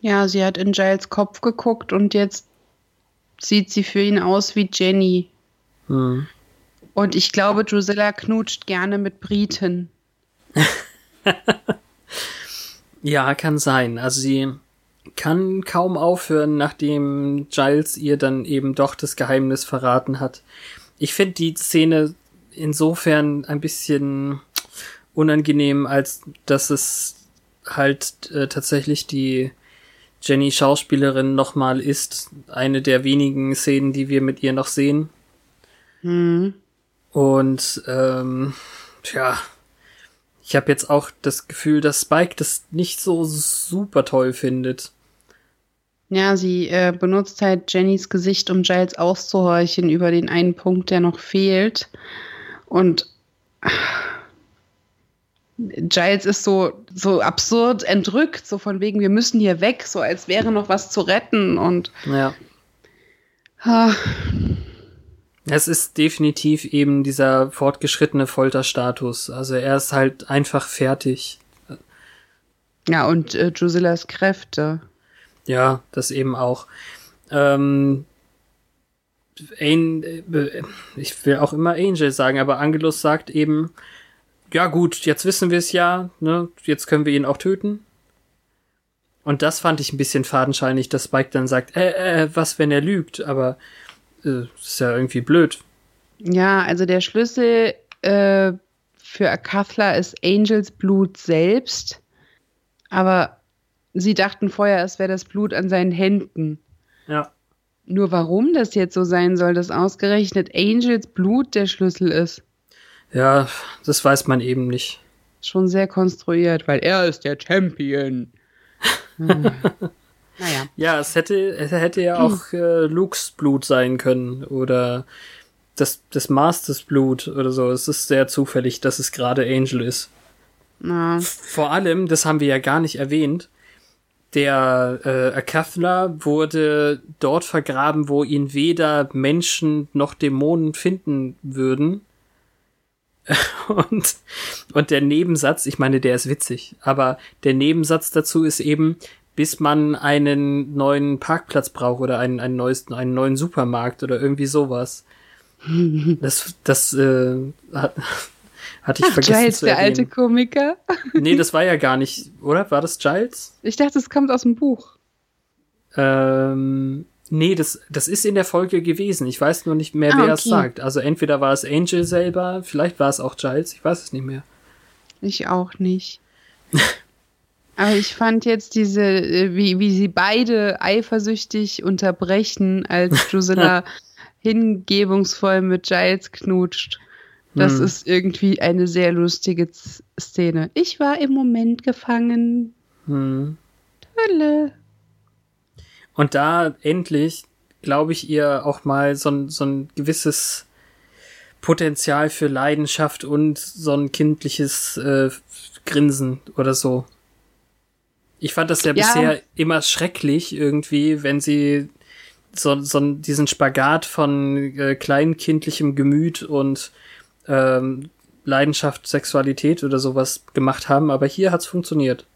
Ja, sie hat in Giles Kopf geguckt und jetzt sieht sie für ihn aus wie Jenny. Hm. Und ich glaube, Drusilla knutscht gerne mit Briten.
ja, kann sein. Also sie kann kaum aufhören, nachdem Giles ihr dann eben doch das Geheimnis verraten hat. Ich finde die Szene insofern ein bisschen unangenehm, als dass es halt äh, tatsächlich die Jenny Schauspielerin nochmal ist. Eine der wenigen Szenen, die wir mit ihr noch sehen. Mhm. Und ähm, ja, ich habe jetzt auch das Gefühl, dass Spike das nicht so super toll findet.
Ja, sie äh, benutzt halt Jennys Gesicht, um Giles auszuhorchen über den einen Punkt, der noch fehlt. Und Giles ist so, so absurd entrückt, so von wegen, wir müssen hier weg, so als wäre noch was zu retten und.
Ja. Ah, es ist definitiv eben dieser fortgeschrittene Folterstatus. Also er ist halt einfach fertig.
Ja, und äh, Drusillas Kräfte.
Ja, das eben auch. Ähm, äh, ich will auch immer Angel sagen, aber Angelus sagt eben, ja gut, jetzt wissen wir es ja, ne? Jetzt können wir ihn auch töten. Und das fand ich ein bisschen fadenscheinig, dass Spike dann sagt, äh, äh, was, wenn er lügt? Aber äh, ist ja irgendwie blöd.
Ja, also der Schlüssel äh, für Akathla ist Angels Blut selbst. Aber sie dachten vorher, es wäre das Blut an seinen Händen.
Ja.
Nur warum das jetzt so sein soll, dass ausgerechnet Angels Blut der Schlüssel ist.
Ja, das weiß man eben nicht.
Schon sehr konstruiert, weil er ist der Champion.
hm. Naja. Ja, es hätte, es hätte ja auch äh, Lukes Blut sein können oder das, das Masters Blut oder so. Es ist sehr zufällig, dass es gerade Angel ist.
Na.
Vor allem, das haben wir ja gar nicht erwähnt, der äh, Akathla wurde dort vergraben, wo ihn weder Menschen noch Dämonen finden würden. und, und der Nebensatz, ich meine, der ist witzig, aber der Nebensatz dazu ist eben, bis man einen neuen Parkplatz braucht oder einen, einen, neues, einen neuen Supermarkt oder irgendwie sowas. Das, das, äh, hat, Hatte ich Ach, vergessen
Giles, zu erwähnen. der alte Komiker.
nee, das war ja gar nicht, oder? War das Giles?
Ich dachte, es kommt aus dem Buch.
Ähm, nee, das, das ist in der Folge gewesen. Ich weiß nur nicht mehr, ah, wer okay. es sagt. Also entweder war es Angel selber, vielleicht war es auch Giles, ich weiß es nicht mehr.
Ich auch nicht. Aber ich fand jetzt diese, äh, wie, wie sie beide eifersüchtig unterbrechen, als Drusilla hingebungsvoll mit Giles knutscht. Das hm. ist irgendwie eine sehr lustige Szene. Ich war im Moment gefangen. Hm. Tolle.
Und da endlich, glaube ich, ihr auch mal so ein, so ein gewisses Potenzial für Leidenschaft und so ein kindliches äh, Grinsen oder so. Ich fand das ja, ja, bisher immer schrecklich irgendwie, wenn sie so, so diesen Spagat von äh, kleinkindlichem Gemüt und ähm, Leidenschaft, Sexualität oder sowas gemacht haben, aber hier hat's funktioniert.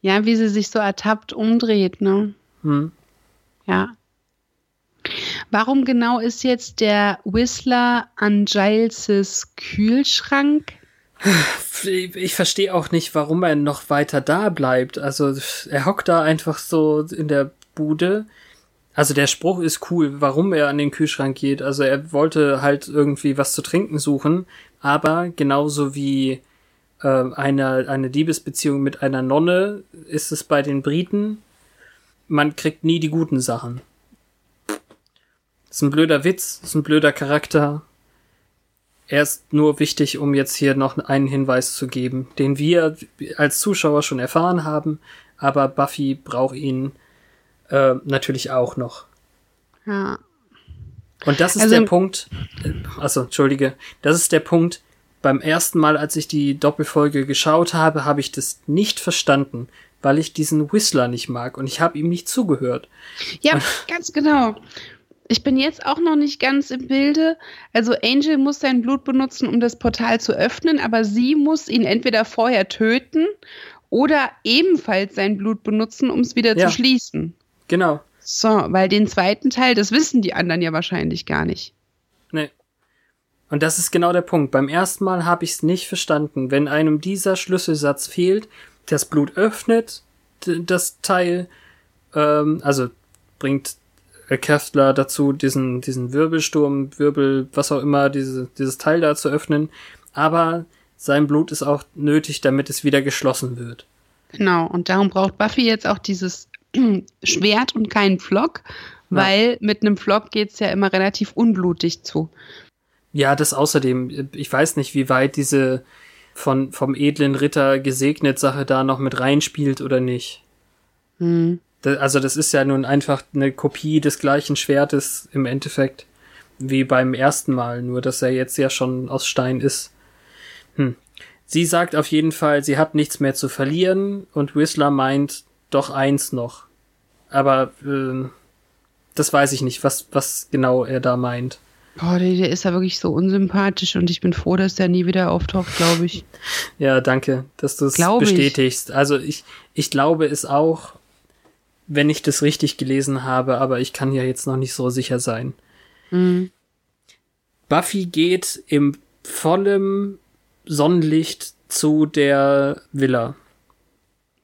Ja, wie sie sich so ertappt umdreht, ne? Hm. Ja. Warum genau ist jetzt der Whistler an Giles' Kühlschrank?
Ich verstehe auch nicht, warum er noch weiter da bleibt. Also er hockt da einfach so in der Bude. Also der Spruch ist cool, warum er an den Kühlschrank geht. Also er wollte halt irgendwie was zu trinken suchen, aber genauso wie äh, eine, eine Liebesbeziehung mit einer Nonne ist es bei den Briten, man kriegt nie die guten Sachen. Das ist ein blöder Witz, das ist ein blöder Charakter, er ist nur wichtig, um jetzt hier noch einen Hinweis zu geben, den wir als Zuschauer schon erfahren haben, aber Buffy braucht ihn äh, natürlich auch noch.
Ja.
Und das ist also, der Punkt, also entschuldige, das ist der Punkt, beim ersten Mal, als ich die Doppelfolge geschaut habe, habe ich das nicht verstanden, weil ich diesen Whistler nicht mag und ich habe ihm nicht zugehört.
Ja, ganz genau. Ich bin jetzt auch noch nicht ganz im Bilde. Also Angel muss sein Blut benutzen, um das Portal zu öffnen, aber sie muss ihn entweder vorher töten oder ebenfalls sein Blut benutzen, um es wieder ja. zu schließen.
Genau.
So, weil den zweiten Teil, das wissen die anderen ja wahrscheinlich gar nicht.
Nee. Und das ist genau der Punkt. Beim ersten Mal habe ich es nicht verstanden. Wenn einem dieser Schlüsselsatz fehlt, das Blut öffnet das Teil, ähm, also bringt Kästler dazu, diesen, diesen Wirbelsturm, Wirbel, was auch immer, diese, dieses Teil da zu öffnen. Aber sein Blut ist auch nötig, damit es wieder geschlossen wird.
Genau, und darum braucht Buffy jetzt auch dieses Schwert und keinen Flock, weil mit einem Flock geht's ja immer relativ unblutig zu.
Ja, das außerdem, ich weiß nicht, wie weit diese von, vom edlen Ritter gesegnet Sache da noch mit reinspielt oder nicht. Hm also das ist ja nun einfach eine Kopie des gleichen Schwertes im Endeffekt wie beim ersten Mal, nur dass er jetzt ja schon aus Stein ist. Hm. Sie sagt auf jeden Fall, sie hat nichts mehr zu verlieren und Whistler meint doch eins noch. Aber äh, das weiß ich nicht, was, was genau er da meint.
Boah, der, der ist ja wirklich so unsympathisch und ich bin froh, dass der nie wieder auftaucht, glaube ich.
ja, danke, dass du es bestätigst. Ich. Also ich, ich glaube es auch, wenn ich das richtig gelesen habe, aber ich kann ja jetzt noch nicht so sicher sein. Mhm. Buffy geht im vollem Sonnenlicht zu der Villa.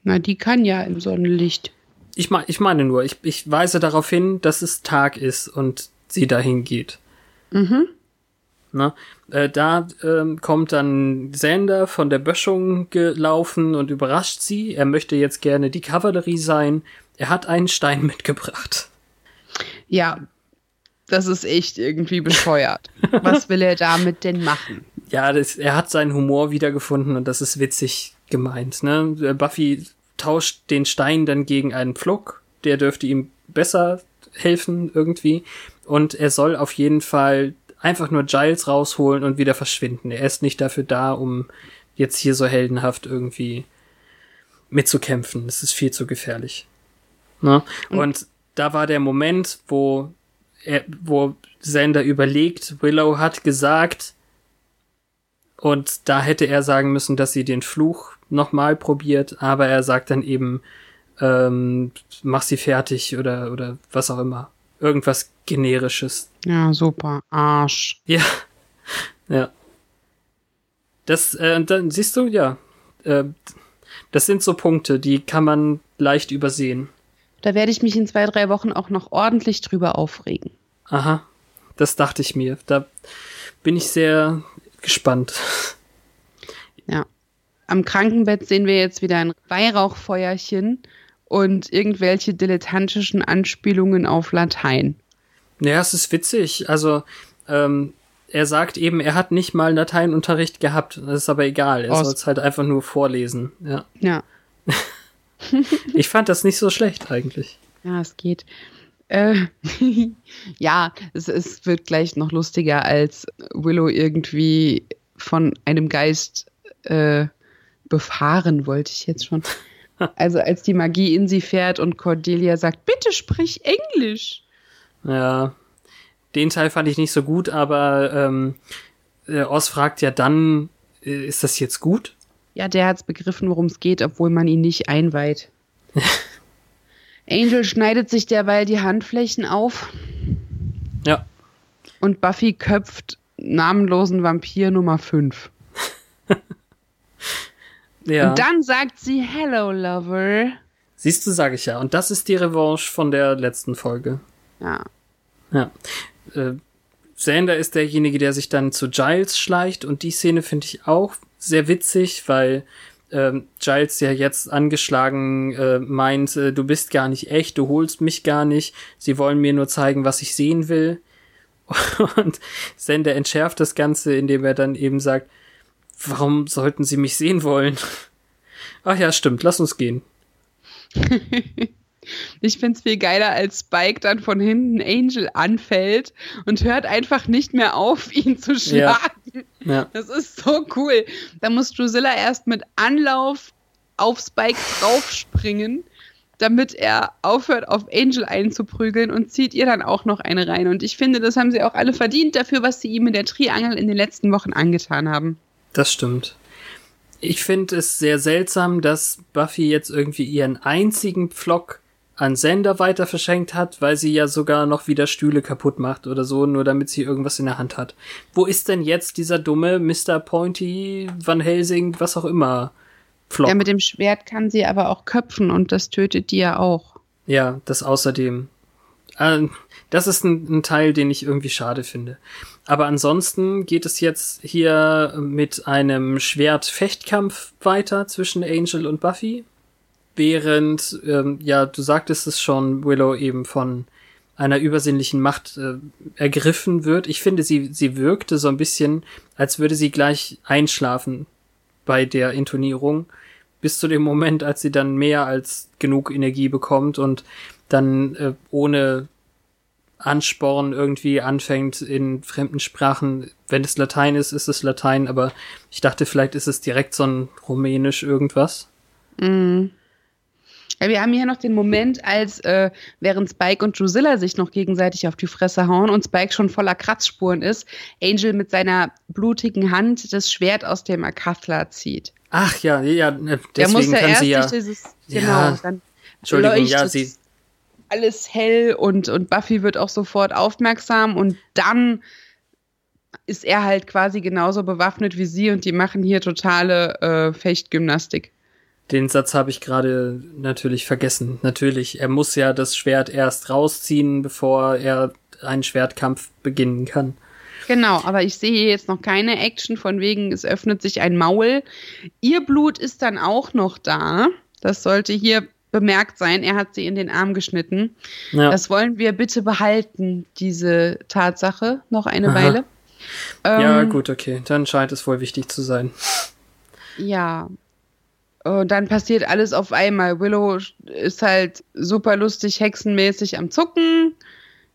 Na, die kann ja im Sonnenlicht.
Ich, mein, ich meine nur, ich, ich weise darauf hin, dass es Tag ist und sie dahin geht. Mhm. Na, äh, da ähm, kommt dann Sander von der Böschung gelaufen und überrascht sie. Er möchte jetzt gerne die Kavallerie sein. Er hat einen Stein mitgebracht.
Ja, das ist echt irgendwie bescheuert. Was will er damit denn machen?
Ja, das, er hat seinen Humor wiedergefunden und das ist witzig gemeint. Ne? Buffy tauscht den Stein dann gegen einen Pflock, der dürfte ihm besser helfen irgendwie. Und er soll auf jeden Fall einfach nur Giles rausholen und wieder verschwinden. Er ist nicht dafür da, um jetzt hier so heldenhaft irgendwie mitzukämpfen. Das ist viel zu gefährlich. Ne? Und, und da war der Moment, wo er, wo Sander überlegt, Willow hat gesagt, und da hätte er sagen müssen, dass sie den Fluch nochmal probiert, aber er sagt dann eben, ähm, mach sie fertig oder, oder was auch immer. Irgendwas generisches.
Ja, super. Arsch.
Ja. Ja. Das, äh, dann siehst du, ja. Äh, das sind so Punkte, die kann man leicht übersehen.
Da werde ich mich in zwei, drei Wochen auch noch ordentlich drüber aufregen.
Aha, das dachte ich mir. Da bin ich sehr gespannt.
Ja. Am Krankenbett sehen wir jetzt wieder ein Weihrauchfeuerchen und irgendwelche dilettantischen Anspielungen auf Latein.
Ja, es ist witzig. Also, ähm, er sagt eben, er hat nicht mal Lateinunterricht gehabt. Das ist aber egal. Er soll es halt einfach nur vorlesen. Ja.
Ja.
ich fand das nicht so schlecht eigentlich.
Ja, es geht. Äh, ja, es, es wird gleich noch lustiger, als Willow irgendwie von einem Geist äh, befahren, wollte ich jetzt schon. Also als die Magie in sie fährt und Cordelia sagt, bitte sprich Englisch.
Ja, den Teil fand ich nicht so gut, aber ähm, äh, Oz fragt ja dann, äh, ist das jetzt gut?
Ja, der hat's begriffen, worum es geht, obwohl man ihn nicht einweiht. Angel schneidet sich derweil die Handflächen auf.
Ja.
Und Buffy köpft namenlosen Vampir Nummer 5. ja. Und dann sagt sie Hello, Lover.
Siehst du, sag ich ja. Und das ist die Revanche von der letzten Folge.
Ja.
Ja. Äh, Xander ist derjenige, der sich dann zu Giles schleicht und die Szene finde ich auch sehr witzig, weil ähm, Giles ja jetzt angeschlagen äh, meint, äh, du bist gar nicht echt, du holst mich gar nicht, sie wollen mir nur zeigen, was ich sehen will. Und Sender entschärft das Ganze, indem er dann eben sagt, warum sollten sie mich sehen wollen? Ach ja, stimmt, lass uns gehen.
Ich find's viel geiler, als Spike dann von hinten Angel anfällt und hört einfach nicht mehr auf, ihn zu schlagen. Ja. ja. Das ist so cool. Da muss Drusilla erst mit Anlauf auf Spike draufspringen, damit er aufhört, auf Angel einzuprügeln und zieht ihr dann auch noch eine rein. Und ich finde, das haben sie auch alle verdient dafür, was sie ihm in der Triangel in den letzten Wochen angetan haben.
Das stimmt. Ich finde es sehr seltsam, dass Buffy jetzt irgendwie ihren einzigen Pflock an Sender weiter verschenkt hat, weil sie ja sogar noch wieder Stühle kaputt macht oder so, nur damit sie irgendwas in der Hand hat. Wo ist denn jetzt dieser dumme Mr. Pointy, Van Helsing, was auch immer,
Flop? Ja, mit dem Schwert kann sie aber auch köpfen und das tötet die ja auch.
Ja, das außerdem. Äh, das ist ein Teil, den ich irgendwie schade finde. Aber ansonsten geht es jetzt hier mit einem Schwert-Fechtkampf weiter zwischen Angel und Buffy während, ähm, ja, du sagtest es schon, Willow eben von einer übersinnlichen Macht äh, ergriffen wird. Ich finde, sie, sie wirkte so ein bisschen, als würde sie gleich einschlafen bei der Intonierung, bis zu dem Moment, als sie dann mehr als genug Energie bekommt und dann äh, ohne Ansporn irgendwie anfängt in fremden Sprachen. Wenn es Latein ist, ist es Latein, aber ich dachte, vielleicht ist es direkt so ein Rumänisch irgendwas.
Mhm. Ja, wir haben hier noch den Moment, als äh, während Spike und Drusilla sich noch gegenseitig auf die Fresse hauen und Spike schon voller Kratzspuren ist, Angel mit seiner blutigen Hand das Schwert aus dem Akathla zieht.
Ach ja, ja, ne, deswegen kann sie ja.
Dieses, genau, ja, dann Entschuldigung, ja, sie alles hell und, und Buffy wird auch sofort aufmerksam und dann ist er halt quasi genauso bewaffnet wie sie und die machen hier totale äh, Fechtgymnastik.
Den Satz habe ich gerade natürlich vergessen. Natürlich, er muss ja das Schwert erst rausziehen, bevor er einen Schwertkampf beginnen kann.
Genau, aber ich sehe jetzt noch keine Action von wegen, es öffnet sich ein Maul. Ihr Blut ist dann auch noch da. Das sollte hier bemerkt sein. Er hat sie in den Arm geschnitten. Ja. Das wollen wir bitte behalten, diese Tatsache, noch eine Aha. Weile.
Ja, ähm, gut, okay. Dann scheint es wohl wichtig zu sein.
Ja, und dann passiert alles auf einmal. Willow ist halt super lustig, hexenmäßig am Zucken.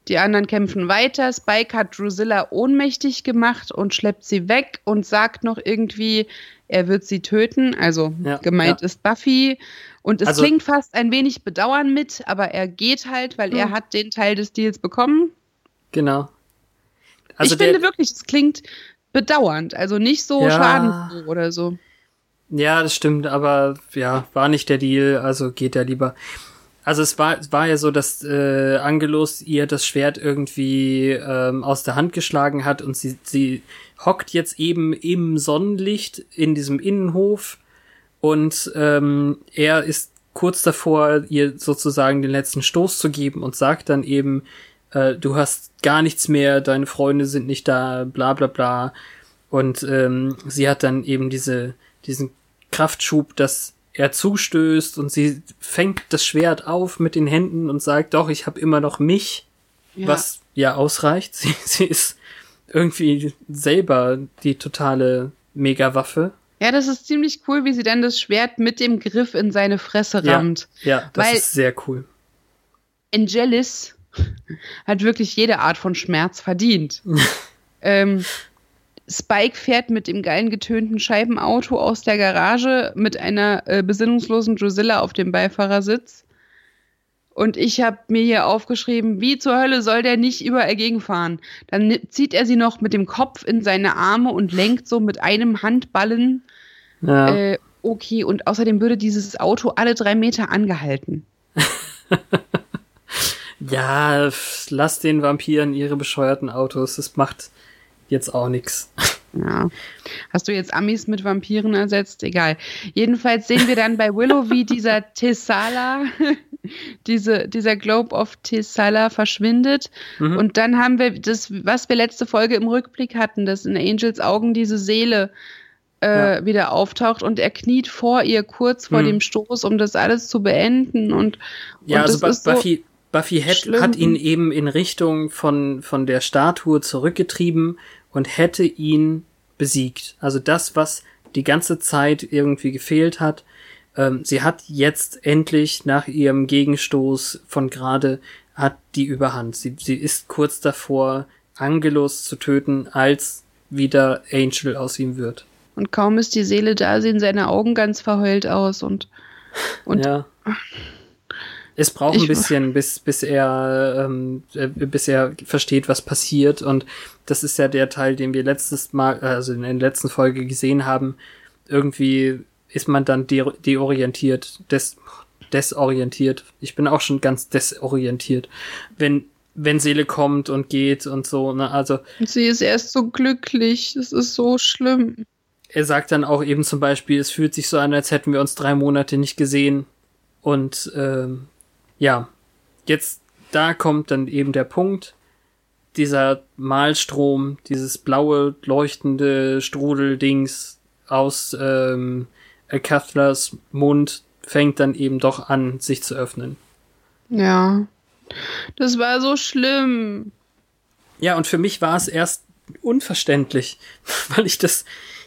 Die anderen kämpfen weiter. Spike hat Drusilla ohnmächtig gemacht und schleppt sie weg und sagt noch irgendwie, er wird sie töten. Also ja, gemeint ja. ist Buffy. Und es also, klingt fast ein wenig Bedauern mit, aber er geht halt, weil hm. er hat den Teil des Deals bekommen.
Genau.
Also ich finde wirklich, es klingt bedauernd. Also nicht so ja, schadenfroh oder so.
Ja, das stimmt, aber ja, war nicht der Deal, also geht er lieber. Also es war, es war ja so, dass äh, Angelus ihr das Schwert irgendwie ähm, aus der Hand geschlagen hat und sie, sie hockt jetzt eben im Sonnenlicht in diesem Innenhof und ähm, er ist kurz davor, ihr sozusagen den letzten Stoß zu geben und sagt dann eben, äh, du hast gar nichts mehr, deine Freunde sind nicht da, bla bla bla. Und ähm, sie hat dann eben diese, diesen Kraftschub, dass er zustößt und sie fängt das Schwert auf mit den Händen und sagt, doch, ich habe immer noch mich, ja. was ja ausreicht. Sie, sie ist irgendwie selber die totale Megawaffe.
Ja, das ist ziemlich cool, wie sie dann das Schwert mit dem Griff in seine Fresse rammt.
Ja, ja das Weil ist sehr cool.
Angelis hat wirklich jede Art von Schmerz verdient. ähm, Spike fährt mit dem geilen getönten Scheibenauto aus der Garage mit einer äh, besinnungslosen Drusilla auf dem Beifahrersitz. Und ich habe mir hier aufgeschrieben, wie zur Hölle soll der nicht überall gegenfahren? Dann zieht er sie noch mit dem Kopf in seine Arme und lenkt so mit einem Handballen. Ja. Äh, okay, und außerdem würde dieses Auto alle drei Meter angehalten.
ja, lass den Vampiren ihre bescheuerten Autos. Das macht jetzt auch nichts.
Ja. Hast du jetzt Amis mit Vampiren ersetzt? Egal. Jedenfalls sehen wir dann bei Willow, wie dieser Tessala, diese, dieser Globe of Tessala verschwindet. Mhm. Und dann haben wir das, was wir letzte Folge im Rückblick hatten, dass in Angels Augen diese Seele äh, ja. wieder auftaucht und er kniet vor ihr kurz vor mhm. dem Stoß, um das alles zu beenden. Und,
ja, und also Buffy, so Buffy hat, hat ihn eben in Richtung von, von der Statue zurückgetrieben und hätte ihn besiegt. Also das, was die ganze Zeit irgendwie gefehlt hat. Ähm, sie hat jetzt endlich nach ihrem Gegenstoß von gerade hat die Überhand. Sie, sie ist kurz davor, Angelus zu töten, als wieder Angel aus ihm wird.
Und kaum ist die Seele da, sehen seine Augen ganz verheult aus und, und
ja. Es braucht ein bisschen, bis, bis er, ähm, äh, bis er versteht, was passiert. Und das ist ja der Teil, den wir letztes Mal, also in der letzten Folge gesehen haben. Irgendwie ist man dann de deorientiert, des desorientiert. Ich bin auch schon ganz desorientiert. Wenn, wenn Seele kommt und geht und so, ne, also.
Sie ist erst so glücklich. Das ist so schlimm.
Er sagt dann auch eben zum Beispiel, es fühlt sich so an, als hätten wir uns drei Monate nicht gesehen. Und ähm, ja, jetzt da kommt dann eben der Punkt, dieser Malstrom, dieses blaue leuchtende Strudeldings aus ähm, Cathlers Mund fängt dann eben doch an, sich zu öffnen.
Ja, das war so schlimm.
Ja, und für mich war es erst unverständlich, weil ich das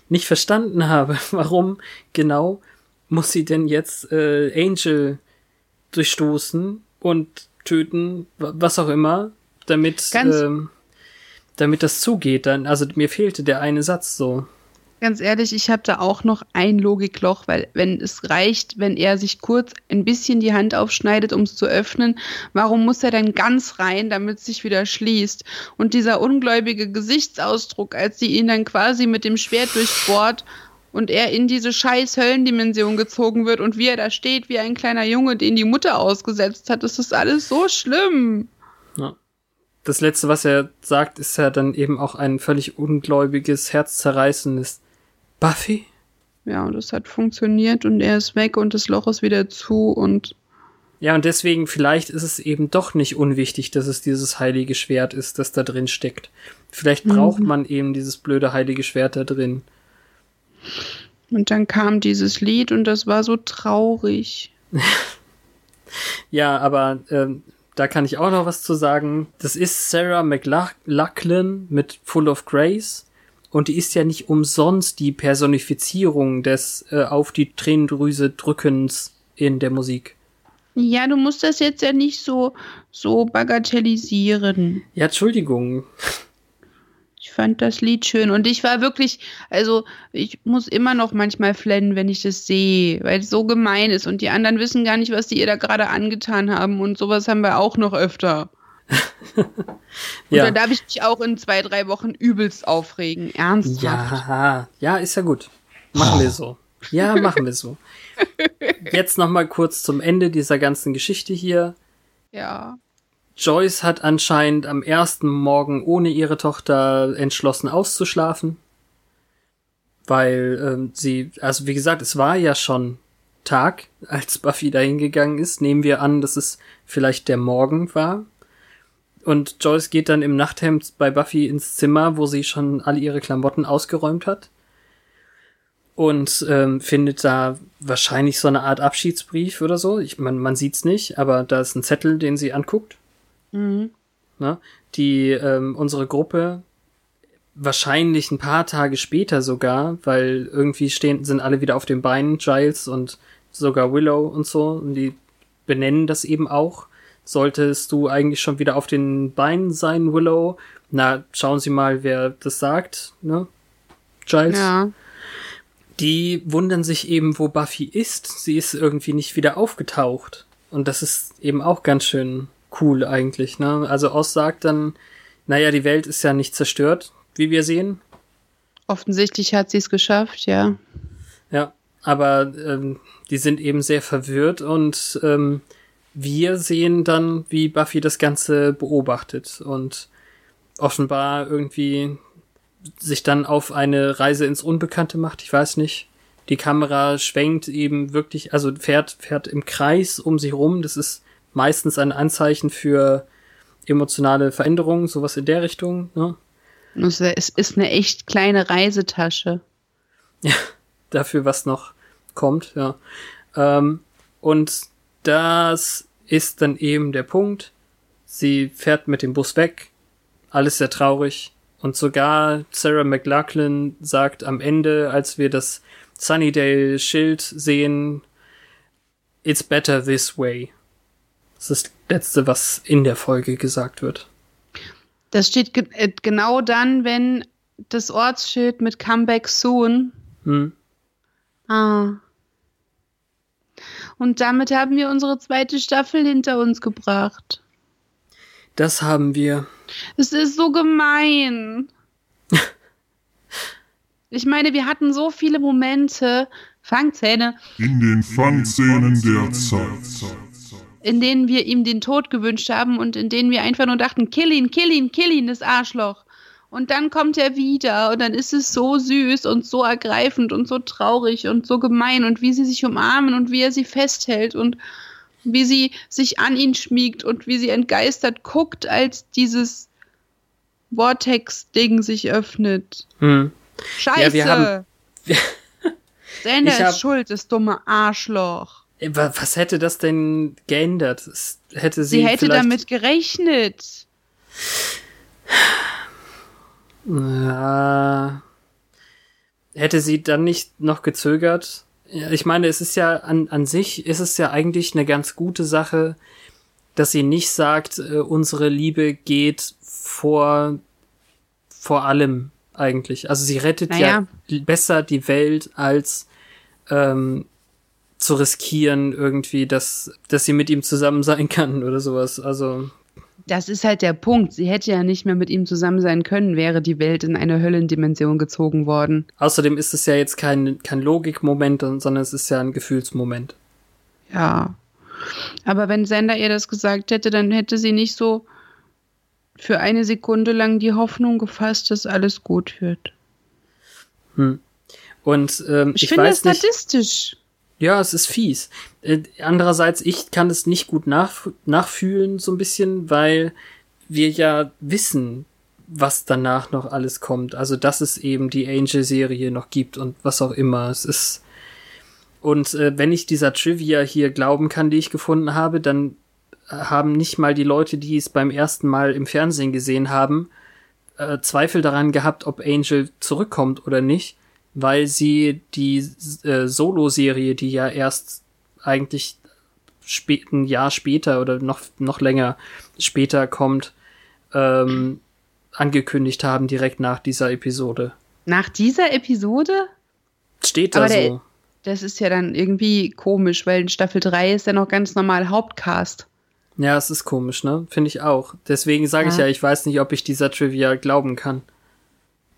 nicht verstanden habe. Warum genau muss sie denn jetzt äh, Angel durchstoßen und töten, was auch immer, damit, ähm, damit das zugeht. Dann, also mir fehlte der eine Satz so.
Ganz ehrlich, ich habe da auch noch ein Logikloch, weil wenn es reicht, wenn er sich kurz ein bisschen die Hand aufschneidet, um es zu öffnen, warum muss er dann ganz rein, damit es sich wieder schließt? Und dieser ungläubige Gesichtsausdruck, als sie ihn dann quasi mit dem Schwert durchbohrt und er in diese scheiß Höllendimension gezogen wird und wie er da steht, wie ein kleiner Junge, den die Mutter ausgesetzt hat, das ist alles so schlimm.
Ja. Das letzte, was er sagt, ist ja dann eben auch ein völlig ungläubiges, herzzerreißendes Buffy?
Ja, und es hat funktioniert und er ist weg und das Loch ist wieder zu und
ja, und deswegen vielleicht ist es eben doch nicht unwichtig, dass es dieses heilige Schwert ist, das da drin steckt. Vielleicht braucht mhm. man eben dieses blöde heilige Schwert da drin.
Und dann kam dieses Lied und das war so traurig.
ja, aber ähm, da kann ich auch noch was zu sagen. Das ist Sarah McLachlan mit Full of Grace. Und die ist ja nicht umsonst die Personifizierung des äh, auf die Tränendrüse drückens in der Musik.
Ja, du musst das jetzt ja nicht so, so bagatellisieren.
Ja, Entschuldigung.
Ich fand das Lied schön und ich war wirklich, also ich muss immer noch manchmal flennen, wenn ich das sehe, weil es so gemein ist und die anderen wissen gar nicht, was die ihr da gerade angetan haben und sowas haben wir auch noch öfter. ja. Und dann darf ich mich auch in zwei, drei Wochen übelst aufregen. Ernsthaft.
Ja, ja, ist ja gut. Machen wir so. Ja, machen wir so. Jetzt noch mal kurz zum Ende dieser ganzen Geschichte hier.
Ja.
Joyce hat anscheinend am ersten Morgen ohne ihre Tochter entschlossen auszuschlafen. Weil ähm, sie, also wie gesagt, es war ja schon Tag, als Buffy dahin gegangen ist. Nehmen wir an, dass es vielleicht der Morgen war. Und Joyce geht dann im Nachthemd bei Buffy ins Zimmer, wo sie schon alle ihre Klamotten ausgeräumt hat. Und ähm, findet da wahrscheinlich so eine Art Abschiedsbrief oder so. Ich, man, man sieht's nicht, aber da ist ein Zettel, den sie anguckt.
Mhm.
Ne? Die ähm, unsere Gruppe wahrscheinlich ein paar Tage später sogar, weil irgendwie stehen, sind alle wieder auf den Beinen, Giles und sogar Willow und so, und die benennen das eben auch. Solltest du eigentlich schon wieder auf den Beinen sein, Willow? Na, schauen Sie mal, wer das sagt, ne? Giles.
Ja.
Die wundern sich eben, wo Buffy ist. Sie ist irgendwie nicht wieder aufgetaucht. Und das ist eben auch ganz schön cool eigentlich, ne? Also Oz sagt dann, naja, die Welt ist ja nicht zerstört, wie wir sehen.
Offensichtlich hat sie es geschafft, ja.
Ja, aber ähm, die sind eben sehr verwirrt und ähm, wir sehen dann, wie Buffy das Ganze beobachtet und offenbar irgendwie sich dann auf eine Reise ins Unbekannte macht. Ich weiß nicht. Die Kamera schwenkt eben wirklich, also fährt, fährt im Kreis um sich rum. Das ist meistens ein Anzeichen für emotionale Veränderungen, sowas in der Richtung. Ne?
Es ist eine echt kleine Reisetasche.
Ja, dafür, was noch kommt, ja. Ähm, und das ist dann eben der Punkt. Sie fährt mit dem Bus weg. Alles sehr traurig. Und sogar Sarah McLachlan sagt am Ende, als wir das Sunnydale Schild sehen, It's better this way. Das ist das Letzte, was in der Folge gesagt wird.
Das steht ge äh, genau dann, wenn das Ortsschild mit Comeback soon.
Hm.
Ah. Und damit haben wir unsere zweite Staffel hinter uns gebracht.
Das haben wir.
Es ist so gemein. ich meine, wir hatten so viele Momente, Fangzähne.
In den Fangszenen der Zeit
in denen wir ihm den Tod gewünscht haben und in denen wir einfach nur dachten, kill ihn, kill ihn, kill ihn, das Arschloch. Und dann kommt er wieder und dann ist es so süß und so ergreifend und so traurig und so gemein und wie sie sich umarmen und wie er sie festhält und wie sie sich an ihn schmiegt und wie sie entgeistert guckt, als dieses Vortex-Ding sich öffnet.
Hm.
Scheiße! Ja, wir haben, Sander ist schuld, das dumme Arschloch.
Äh, was hätte das denn geändert? hätte sie,
sie hätte damit gerechnet.
Ja. Hätte sie dann nicht noch gezögert? Ich meine, es ist ja an, an sich ist es ja eigentlich eine ganz gute Sache, dass sie nicht sagt, äh, unsere Liebe geht vor vor allem eigentlich. Also sie rettet naja. ja besser die Welt als ähm, zu riskieren, irgendwie, dass, dass sie mit ihm zusammen sein kann oder sowas. Also.
Das ist halt der Punkt. Sie hätte ja nicht mehr mit ihm zusammen sein können, wäre die Welt in eine Höllendimension gezogen worden.
Außerdem ist es ja jetzt kein, kein Logikmoment, sondern es ist ja ein Gefühlsmoment.
Ja. Aber wenn Sender ihr das gesagt hätte, dann hätte sie nicht so für eine Sekunde lang die Hoffnung gefasst, dass alles gut wird.
Hm. Und ähm, ich,
ich finde
weiß
das statistisch.
Ja, es ist fies. Äh, andererseits, ich kann es nicht gut nach, nachfühlen, so ein bisschen, weil wir ja wissen, was danach noch alles kommt. Also, dass es eben die Angel-Serie noch gibt und was auch immer. Es ist. Und äh, wenn ich dieser Trivia hier glauben kann, die ich gefunden habe, dann haben nicht mal die Leute, die es beim ersten Mal im Fernsehen gesehen haben, äh, Zweifel daran gehabt, ob Angel zurückkommt oder nicht weil sie die äh, Solo-Serie, die ja erst eigentlich spät, ein Jahr später oder noch, noch länger später kommt, ähm, angekündigt haben, direkt nach dieser Episode.
Nach dieser Episode?
Steht da der, so.
Das ist ja dann irgendwie komisch, weil in Staffel 3 ist ja noch ganz normal Hauptcast.
Ja, es ist komisch, ne? Finde ich auch. Deswegen sage ja. ich ja, ich weiß nicht, ob ich dieser Trivia glauben kann.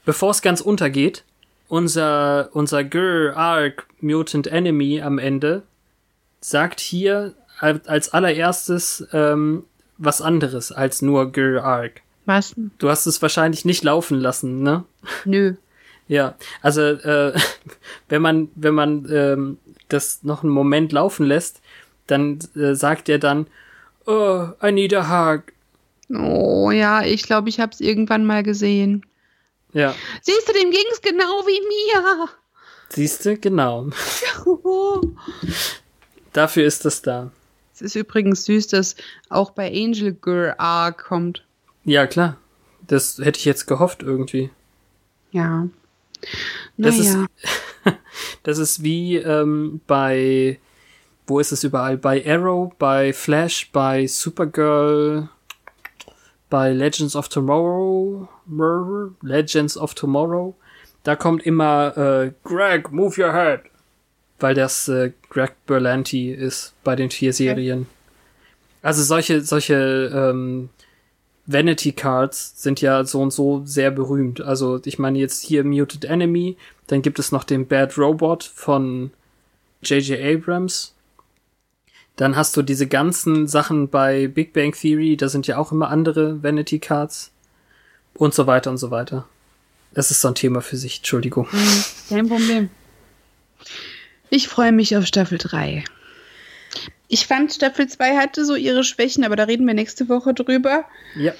Bevor es ganz untergeht, unser, unser Girl Arc Mutant Enemy am Ende sagt hier als allererstes ähm, was anderes als nur Girl Arc.
Was?
Du hast es wahrscheinlich nicht laufen lassen, ne?
Nö.
Ja, also äh, wenn man wenn man ähm, das noch einen Moment laufen lässt, dann äh, sagt er dann, oh, I need a hug.
Oh ja, ich glaube, ich habe es irgendwann mal gesehen.
Ja.
Siehst du, dem ging's genau wie mir.
Siehst du, genau. Dafür ist das da.
Es ist übrigens süß, dass auch bei Angel Girl A kommt.
Ja, klar. Das hätte ich jetzt gehofft irgendwie.
Ja.
Das naja. ist das ist wie ähm, bei wo ist es überall? Bei Arrow, bei Flash, bei Supergirl, bei Legends of Tomorrow, Legends of Tomorrow. Da kommt immer äh, Greg, move your head weil das äh, Greg Berlanti ist bei den vier Serien. Okay. Also solche, solche ähm, Vanity Cards sind ja so und so sehr berühmt. Also ich meine jetzt hier Muted Enemy, dann gibt es noch den Bad Robot von J.J. Abrams. Dann hast du diese ganzen Sachen bei Big Bang Theory, da sind ja auch immer andere Vanity Cards und so weiter und so weiter. Das ist so ein Thema für sich, Entschuldigung.
Mhm, kein Problem. Ich freue mich auf Staffel 3. Ich fand, Staffel 2 hatte so ihre Schwächen, aber da reden wir nächste Woche drüber.
Ja.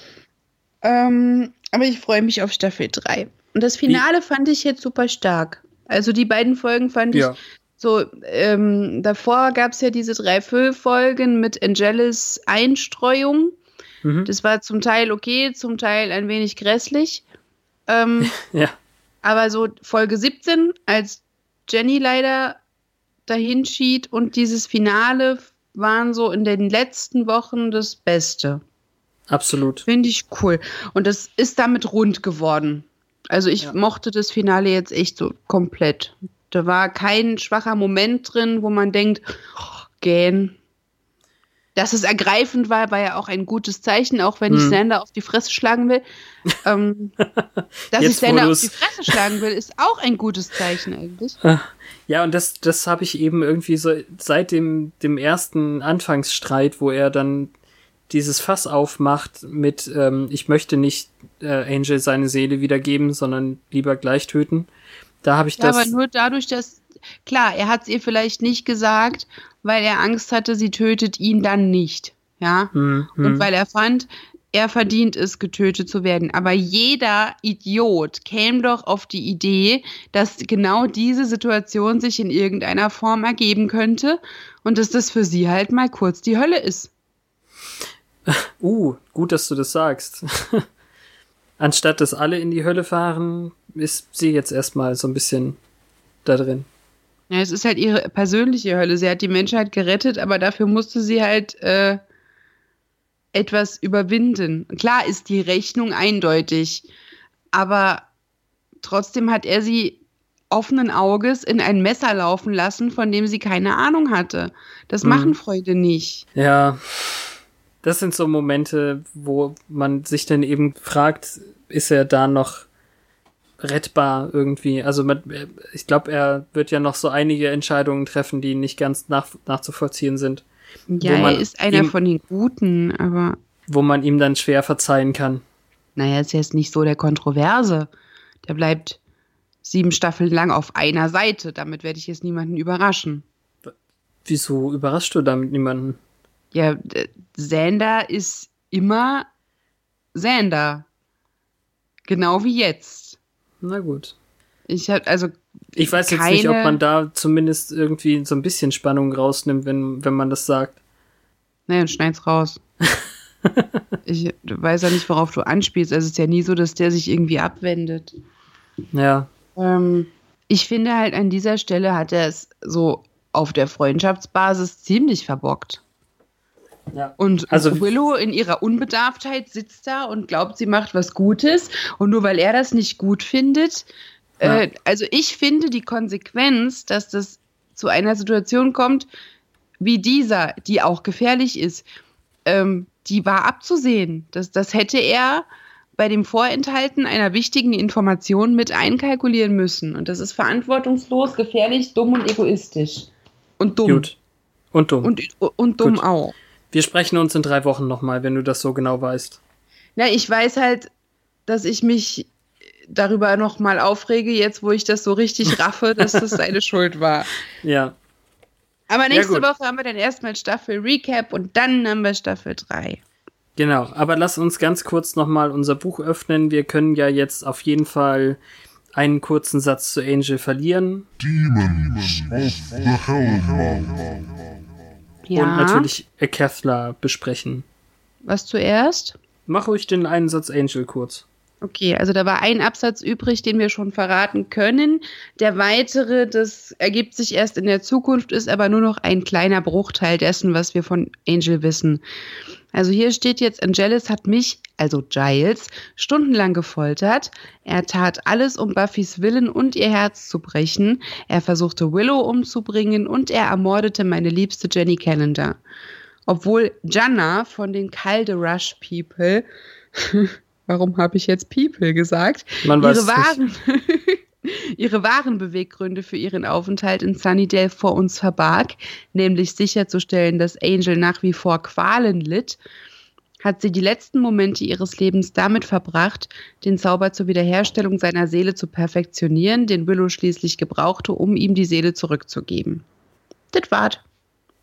Ähm, aber ich freue mich auf Staffel 3. Und das Finale Wie? fand ich jetzt super stark. Also die beiden Folgen fand ja. ich so, ähm, davor gab es ja diese drei Füllfolgen mit Angelis Einstreuung. Mhm. Das war zum Teil okay, zum Teil ein wenig grässlich. Ähm,
ja.
Aber so Folge 17, als Jenny leider dahin schied und dieses Finale waren so in den letzten Wochen das Beste.
Absolut.
Finde ich cool. Und das ist damit rund geworden. Also ich ja. mochte das Finale jetzt echt so komplett. Da war kein schwacher Moment drin, wo man denkt, oh, gähn. Dass es ergreifend war, war ja auch ein gutes Zeichen, auch wenn hm. ich Sander auf die Fresse schlagen will. Ähm, dass Jetzt, ich Sander auf die Fresse schlagen will, ist auch ein gutes Zeichen eigentlich. Ah.
Ja, und das, das habe ich eben irgendwie so seit dem, dem ersten Anfangsstreit, wo er dann dieses Fass aufmacht mit, ähm, ich möchte nicht äh, Angel seine Seele wiedergeben, sondern lieber gleich töten. Da habe ich ja, das.
Aber nur dadurch, dass, klar, er hat es ihr vielleicht nicht gesagt, weil er Angst hatte, sie tötet ihn dann nicht. Ja. Hm, hm. Und weil er fand, er verdient es, getötet zu werden. Aber jeder Idiot käme doch auf die Idee, dass genau diese Situation sich in irgendeiner Form ergeben könnte und dass das für sie halt mal kurz die Hölle ist.
Uh, gut, dass du das sagst. Anstatt dass alle in die Hölle fahren, ist sie jetzt erstmal so ein bisschen da drin.
Ja, es ist halt ihre persönliche Hölle. Sie hat die Menschheit gerettet, aber dafür musste sie halt äh, etwas überwinden. Klar ist die Rechnung eindeutig, aber trotzdem hat er sie offenen Auges in ein Messer laufen lassen, von dem sie keine Ahnung hatte. Das mhm. machen Freude nicht.
Ja, das sind so Momente, wo man sich dann eben fragt, ist er da noch rettbar irgendwie? Also mit, ich glaube, er wird ja noch so einige Entscheidungen treffen, die nicht ganz nach, nachzuvollziehen sind.
Ja, er ist einer ihm, von den Guten, aber.
Wo man ihm dann schwer verzeihen kann.
Naja, ist jetzt nicht so der Kontroverse. Der bleibt sieben Staffeln lang auf einer Seite. Damit werde ich jetzt niemanden überraschen.
Wieso überraschst du damit niemanden?
Ja, Sander ist immer Sander. Genau wie jetzt.
Na gut.
Ich habe also
ich weiß jetzt nicht, ob man da zumindest irgendwie so ein bisschen Spannung rausnimmt, wenn, wenn man das sagt.
Nee, dann schneid's raus. ich weiß ja nicht, worauf du anspielst. Also es ist ja nie so, dass der sich irgendwie abwendet.
Ja.
Ähm, ich finde halt an dieser Stelle hat er es so auf der Freundschaftsbasis ziemlich verbockt. Ja. Und also, Willow in ihrer Unbedarftheit sitzt da und glaubt, sie macht was Gutes. Und nur weil er das nicht gut findet, äh, also ich finde die Konsequenz, dass das zu einer Situation kommt, wie dieser, die auch gefährlich ist, ähm, die war abzusehen. Das, das hätte er bei dem Vorenthalten einer wichtigen Information mit einkalkulieren müssen. Und das ist verantwortungslos, gefährlich, dumm und egoistisch. Und dumm. Gut.
Und dumm.
Und, und dumm Gut. auch.
Wir sprechen uns in drei Wochen nochmal, wenn du das so genau weißt.
Na, ich weiß halt, dass ich mich darüber nochmal aufrege, jetzt wo ich das so richtig raffe, dass das seine Schuld war.
Ja.
Aber nächste ja, Woche haben wir dann erstmal Staffel Recap und dann haben wir Staffel 3.
Genau, aber lass uns ganz kurz nochmal unser Buch öffnen. Wir können ja jetzt auf jeden Fall einen kurzen Satz zu Angel verlieren. Demons of the Hellmouth. Ja. Und natürlich Kethla besprechen.
Was zuerst?
Mach ruhig den einen Satz Angel kurz.
Okay, also da war ein Absatz übrig, den wir schon verraten können. Der weitere, das ergibt sich erst in der Zukunft, ist aber nur noch ein kleiner Bruchteil dessen, was wir von Angel wissen. Also hier steht jetzt, Angelus hat mich, also Giles, stundenlang gefoltert. Er tat alles, um Buffys Willen und ihr Herz zu brechen. Er versuchte Willow umzubringen und er ermordete meine liebste Jenny Calendar. Obwohl Janna von den Calde Rush People warum habe ich jetzt People gesagt,
Man
ihre wahren, ihre wahren Beweggründe für ihren Aufenthalt in Sunnydale vor uns verbarg, nämlich sicherzustellen, dass Angel nach wie vor Qualen litt, hat sie die letzten Momente ihres Lebens damit verbracht, den Zauber zur Wiederherstellung seiner Seele zu perfektionieren, den Willow schließlich gebrauchte, um ihm die Seele zurückzugeben. Das war's.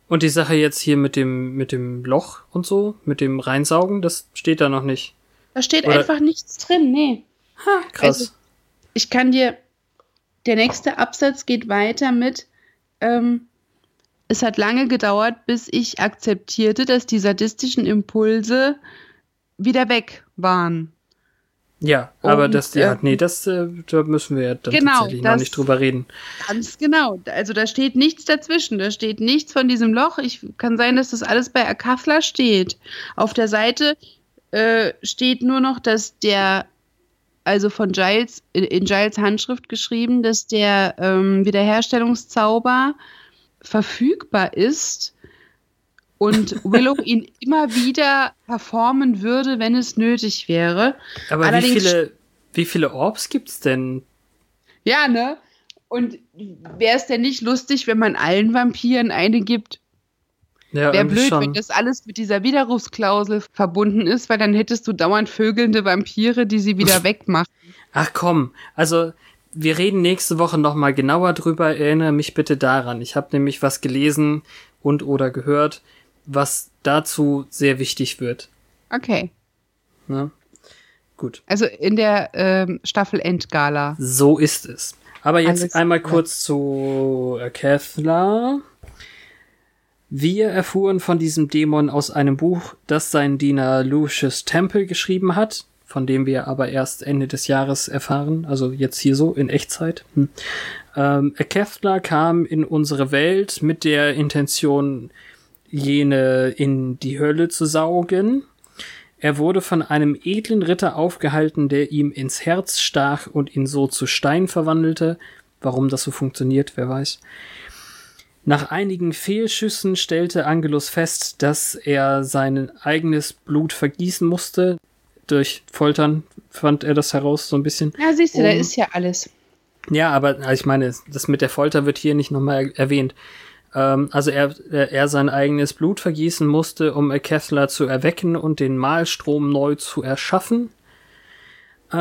Und die Sache jetzt hier mit dem, mit dem Loch und so, mit dem Reinsaugen, das steht da noch nicht.
Da steht Oder einfach nichts drin, nee.
Ha, krass. Also,
ich kann dir, der nächste Absatz geht weiter mit, ähm, es hat lange gedauert, bis ich akzeptierte, dass die sadistischen Impulse wieder weg waren.
Ja, aber und, das, ja, äh, nee, das, äh, da müssen wir ja dann genau, tatsächlich das, noch nicht drüber reden.
Ganz genau. Also da steht nichts dazwischen. Da steht nichts von diesem Loch. Ich kann sein, dass das alles bei Akathla steht. Auf der Seite äh, steht nur noch, dass der, also von Giles, in, Giles Handschrift geschrieben, dass der ähm, Wiederherstellungszauber verfügbar ist und Willow ihn immer wieder performen würde, wenn es nötig wäre.
Aber Allerdings, wie viele, wie viele Orbs gibt's denn?
Ja, ne? Und wäre es denn nicht lustig, wenn man allen Vampiren eine gibt? Ja, Wäre blöd, schon. wenn das alles mit dieser Widerrufsklausel verbunden ist, weil dann hättest du dauernd vögelnde Vampire, die sie wieder wegmachen.
Ach komm, also wir reden nächste Woche noch mal genauer drüber. Erinnere mich bitte daran. Ich habe nämlich was gelesen und oder gehört, was dazu sehr wichtig wird.
Okay.
Na? Gut.
Also in der ähm, Staffel Endgala.
So ist es. Aber jetzt Alles einmal kurz zu äh, Kevlar. Wir erfuhren von diesem Dämon aus einem Buch, das sein Diener Lucius Temple geschrieben hat, von dem wir aber erst Ende des Jahres erfahren, also jetzt hier so in Echtzeit. Hm. Ähm, Kefla kam in unsere Welt mit der Intention, jene in die Hölle zu saugen. Er wurde von einem edlen Ritter aufgehalten, der ihm ins Herz stach und ihn so zu Stein verwandelte. Warum das so funktioniert, wer weiß. Nach einigen Fehlschüssen stellte Angelus fest, dass er sein eigenes Blut vergießen musste. Durch Foltern fand er das heraus so ein bisschen.
Ja, siehst du, um, da ist ja alles.
Ja, aber also ich meine, das mit der Folter wird hier nicht nochmal erwähnt. Ähm, also er, er sein eigenes Blut vergießen musste, um Kessler zu erwecken und den Mahlstrom neu zu erschaffen. Äh,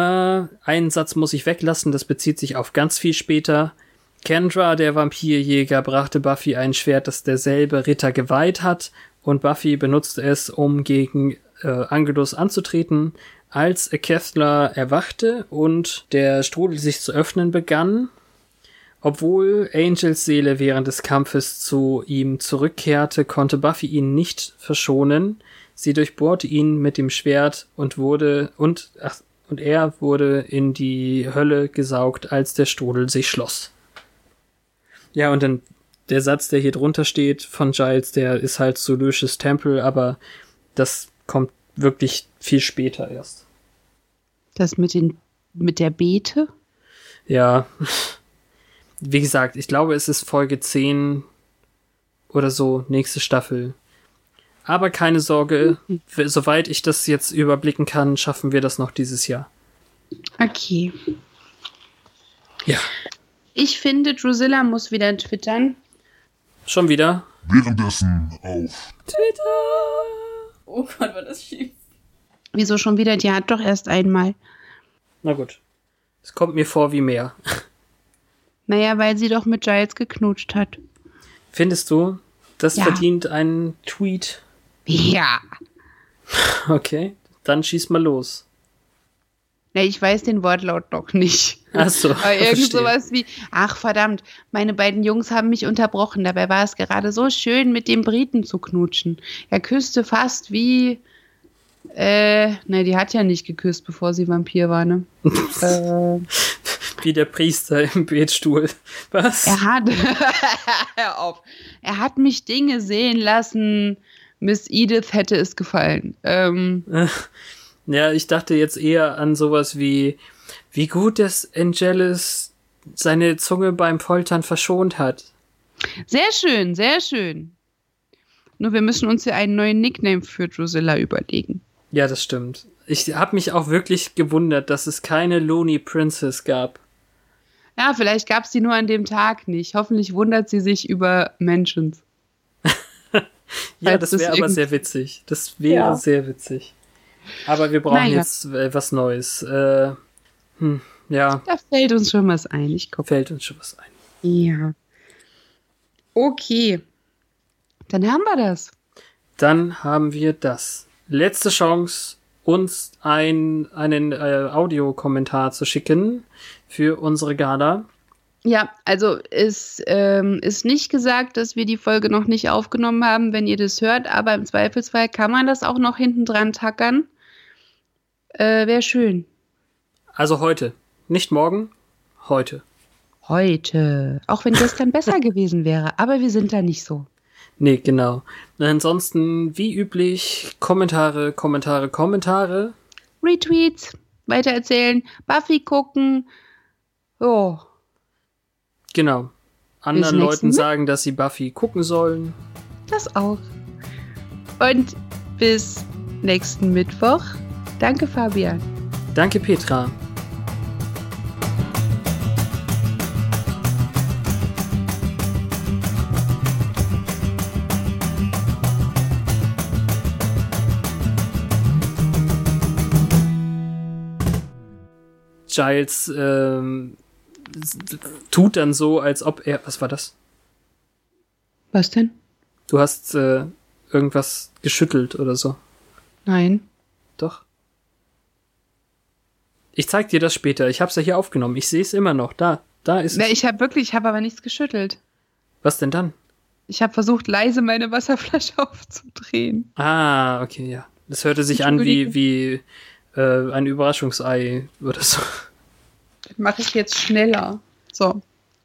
einen Satz muss ich weglassen, das bezieht sich auf ganz viel später. Kendra, der Vampirjäger, brachte Buffy ein Schwert, das derselbe Ritter geweiht hat, und Buffy benutzte es, um gegen äh, Angelus anzutreten. Als Kethla erwachte und der Strudel sich zu öffnen begann, obwohl Angels Seele während des Kampfes zu ihm zurückkehrte, konnte Buffy ihn nicht verschonen. Sie durchbohrte ihn mit dem Schwert und wurde und ach, und er wurde in die Hölle gesaugt, als der Strudel sich schloss. Ja, und dann der Satz, der hier drunter steht von Giles, der ist halt zu Lucius Temple, aber das kommt wirklich viel später erst.
Das mit den, mit der Beete?
Ja. Wie gesagt, ich glaube, es ist Folge 10 oder so, nächste Staffel. Aber keine Sorge, soweit ich das jetzt überblicken kann, schaffen wir das noch dieses Jahr.
Okay.
Ja.
Ich finde, Drusilla muss wieder twittern.
Schon wieder?
Währenddessen auf
Twitter. Oh Gott, war das schief. Wieso schon wieder? Die hat doch erst einmal.
Na gut. Es kommt mir vor wie mehr.
Naja, weil sie doch mit Giles geknutscht hat.
Findest du, das ja. verdient einen Tweet?
Ja.
Okay, dann schieß mal los.
Na, ich weiß den Wortlaut noch nicht.
Ach so.
Aber irgend sowas wie, ach verdammt, meine beiden Jungs haben mich unterbrochen. Dabei war es gerade so schön, mit dem Briten zu knutschen. Er küsste fast wie, äh, ne, die hat ja nicht geküsst, bevor sie Vampir war, ne?
äh, wie der Priester im Betstuhl. Was?
Er hat, hör auf. Er hat mich Dinge sehen lassen. Miss Edith hätte es gefallen. Ähm,
ja, ich dachte jetzt eher an sowas wie, wie gut dass Angelus seine Zunge beim Foltern verschont hat.
Sehr schön, sehr schön. Nur wir müssen uns ja einen neuen Nickname für Drusilla überlegen.
Ja, das stimmt. Ich habe mich auch wirklich gewundert, dass es keine Looney Princess gab.
Ja, vielleicht gab es die nur an dem Tag nicht. Hoffentlich wundert sie sich über Menschen.
ja, das wäre aber sehr witzig. Das wäre ja. sehr witzig. Aber wir brauchen naja. jetzt äh, was Neues. Äh, hm, ja.
Da fällt uns schon was ein. Ich
gucke. Fällt uns schon was ein.
Ja. Okay. Dann haben wir das.
Dann haben wir das. Letzte Chance, uns ein, einen äh, Audiokommentar zu schicken für unsere Gala.
Ja, also es ähm, ist nicht gesagt, dass wir die Folge noch nicht aufgenommen haben, wenn ihr das hört, aber im Zweifelsfall kann man das auch noch hinten dran tackern. Äh, Wäre schön.
Also heute. Nicht morgen, heute.
Heute. Auch wenn gestern besser gewesen wäre, aber wir sind da nicht so.
Nee, genau. Ansonsten, wie üblich, Kommentare, Kommentare, Kommentare.
Retweets, weitererzählen, Buffy gucken. Oh.
Genau. Anderen Leuten sagen, dass sie Buffy gucken sollen.
Das auch. Und bis nächsten Mittwoch. Danke, Fabian.
Danke, Petra. Giles ähm, tut dann so, als ob er. Was war das?
Was denn?
Du hast äh, irgendwas geschüttelt oder so.
Nein.
Doch. Ich zeig dir das später. Ich hab's ja hier aufgenommen. Ich sehe es immer noch. Da, da ist
es. Ja, ich habe wirklich, ich habe aber nichts geschüttelt.
Was denn dann?
Ich habe versucht, leise meine Wasserflasche aufzudrehen.
Ah, okay, ja. Das hörte sich an wie, wie äh, ein Überraschungsei oder so.
Mache ich jetzt schneller. So.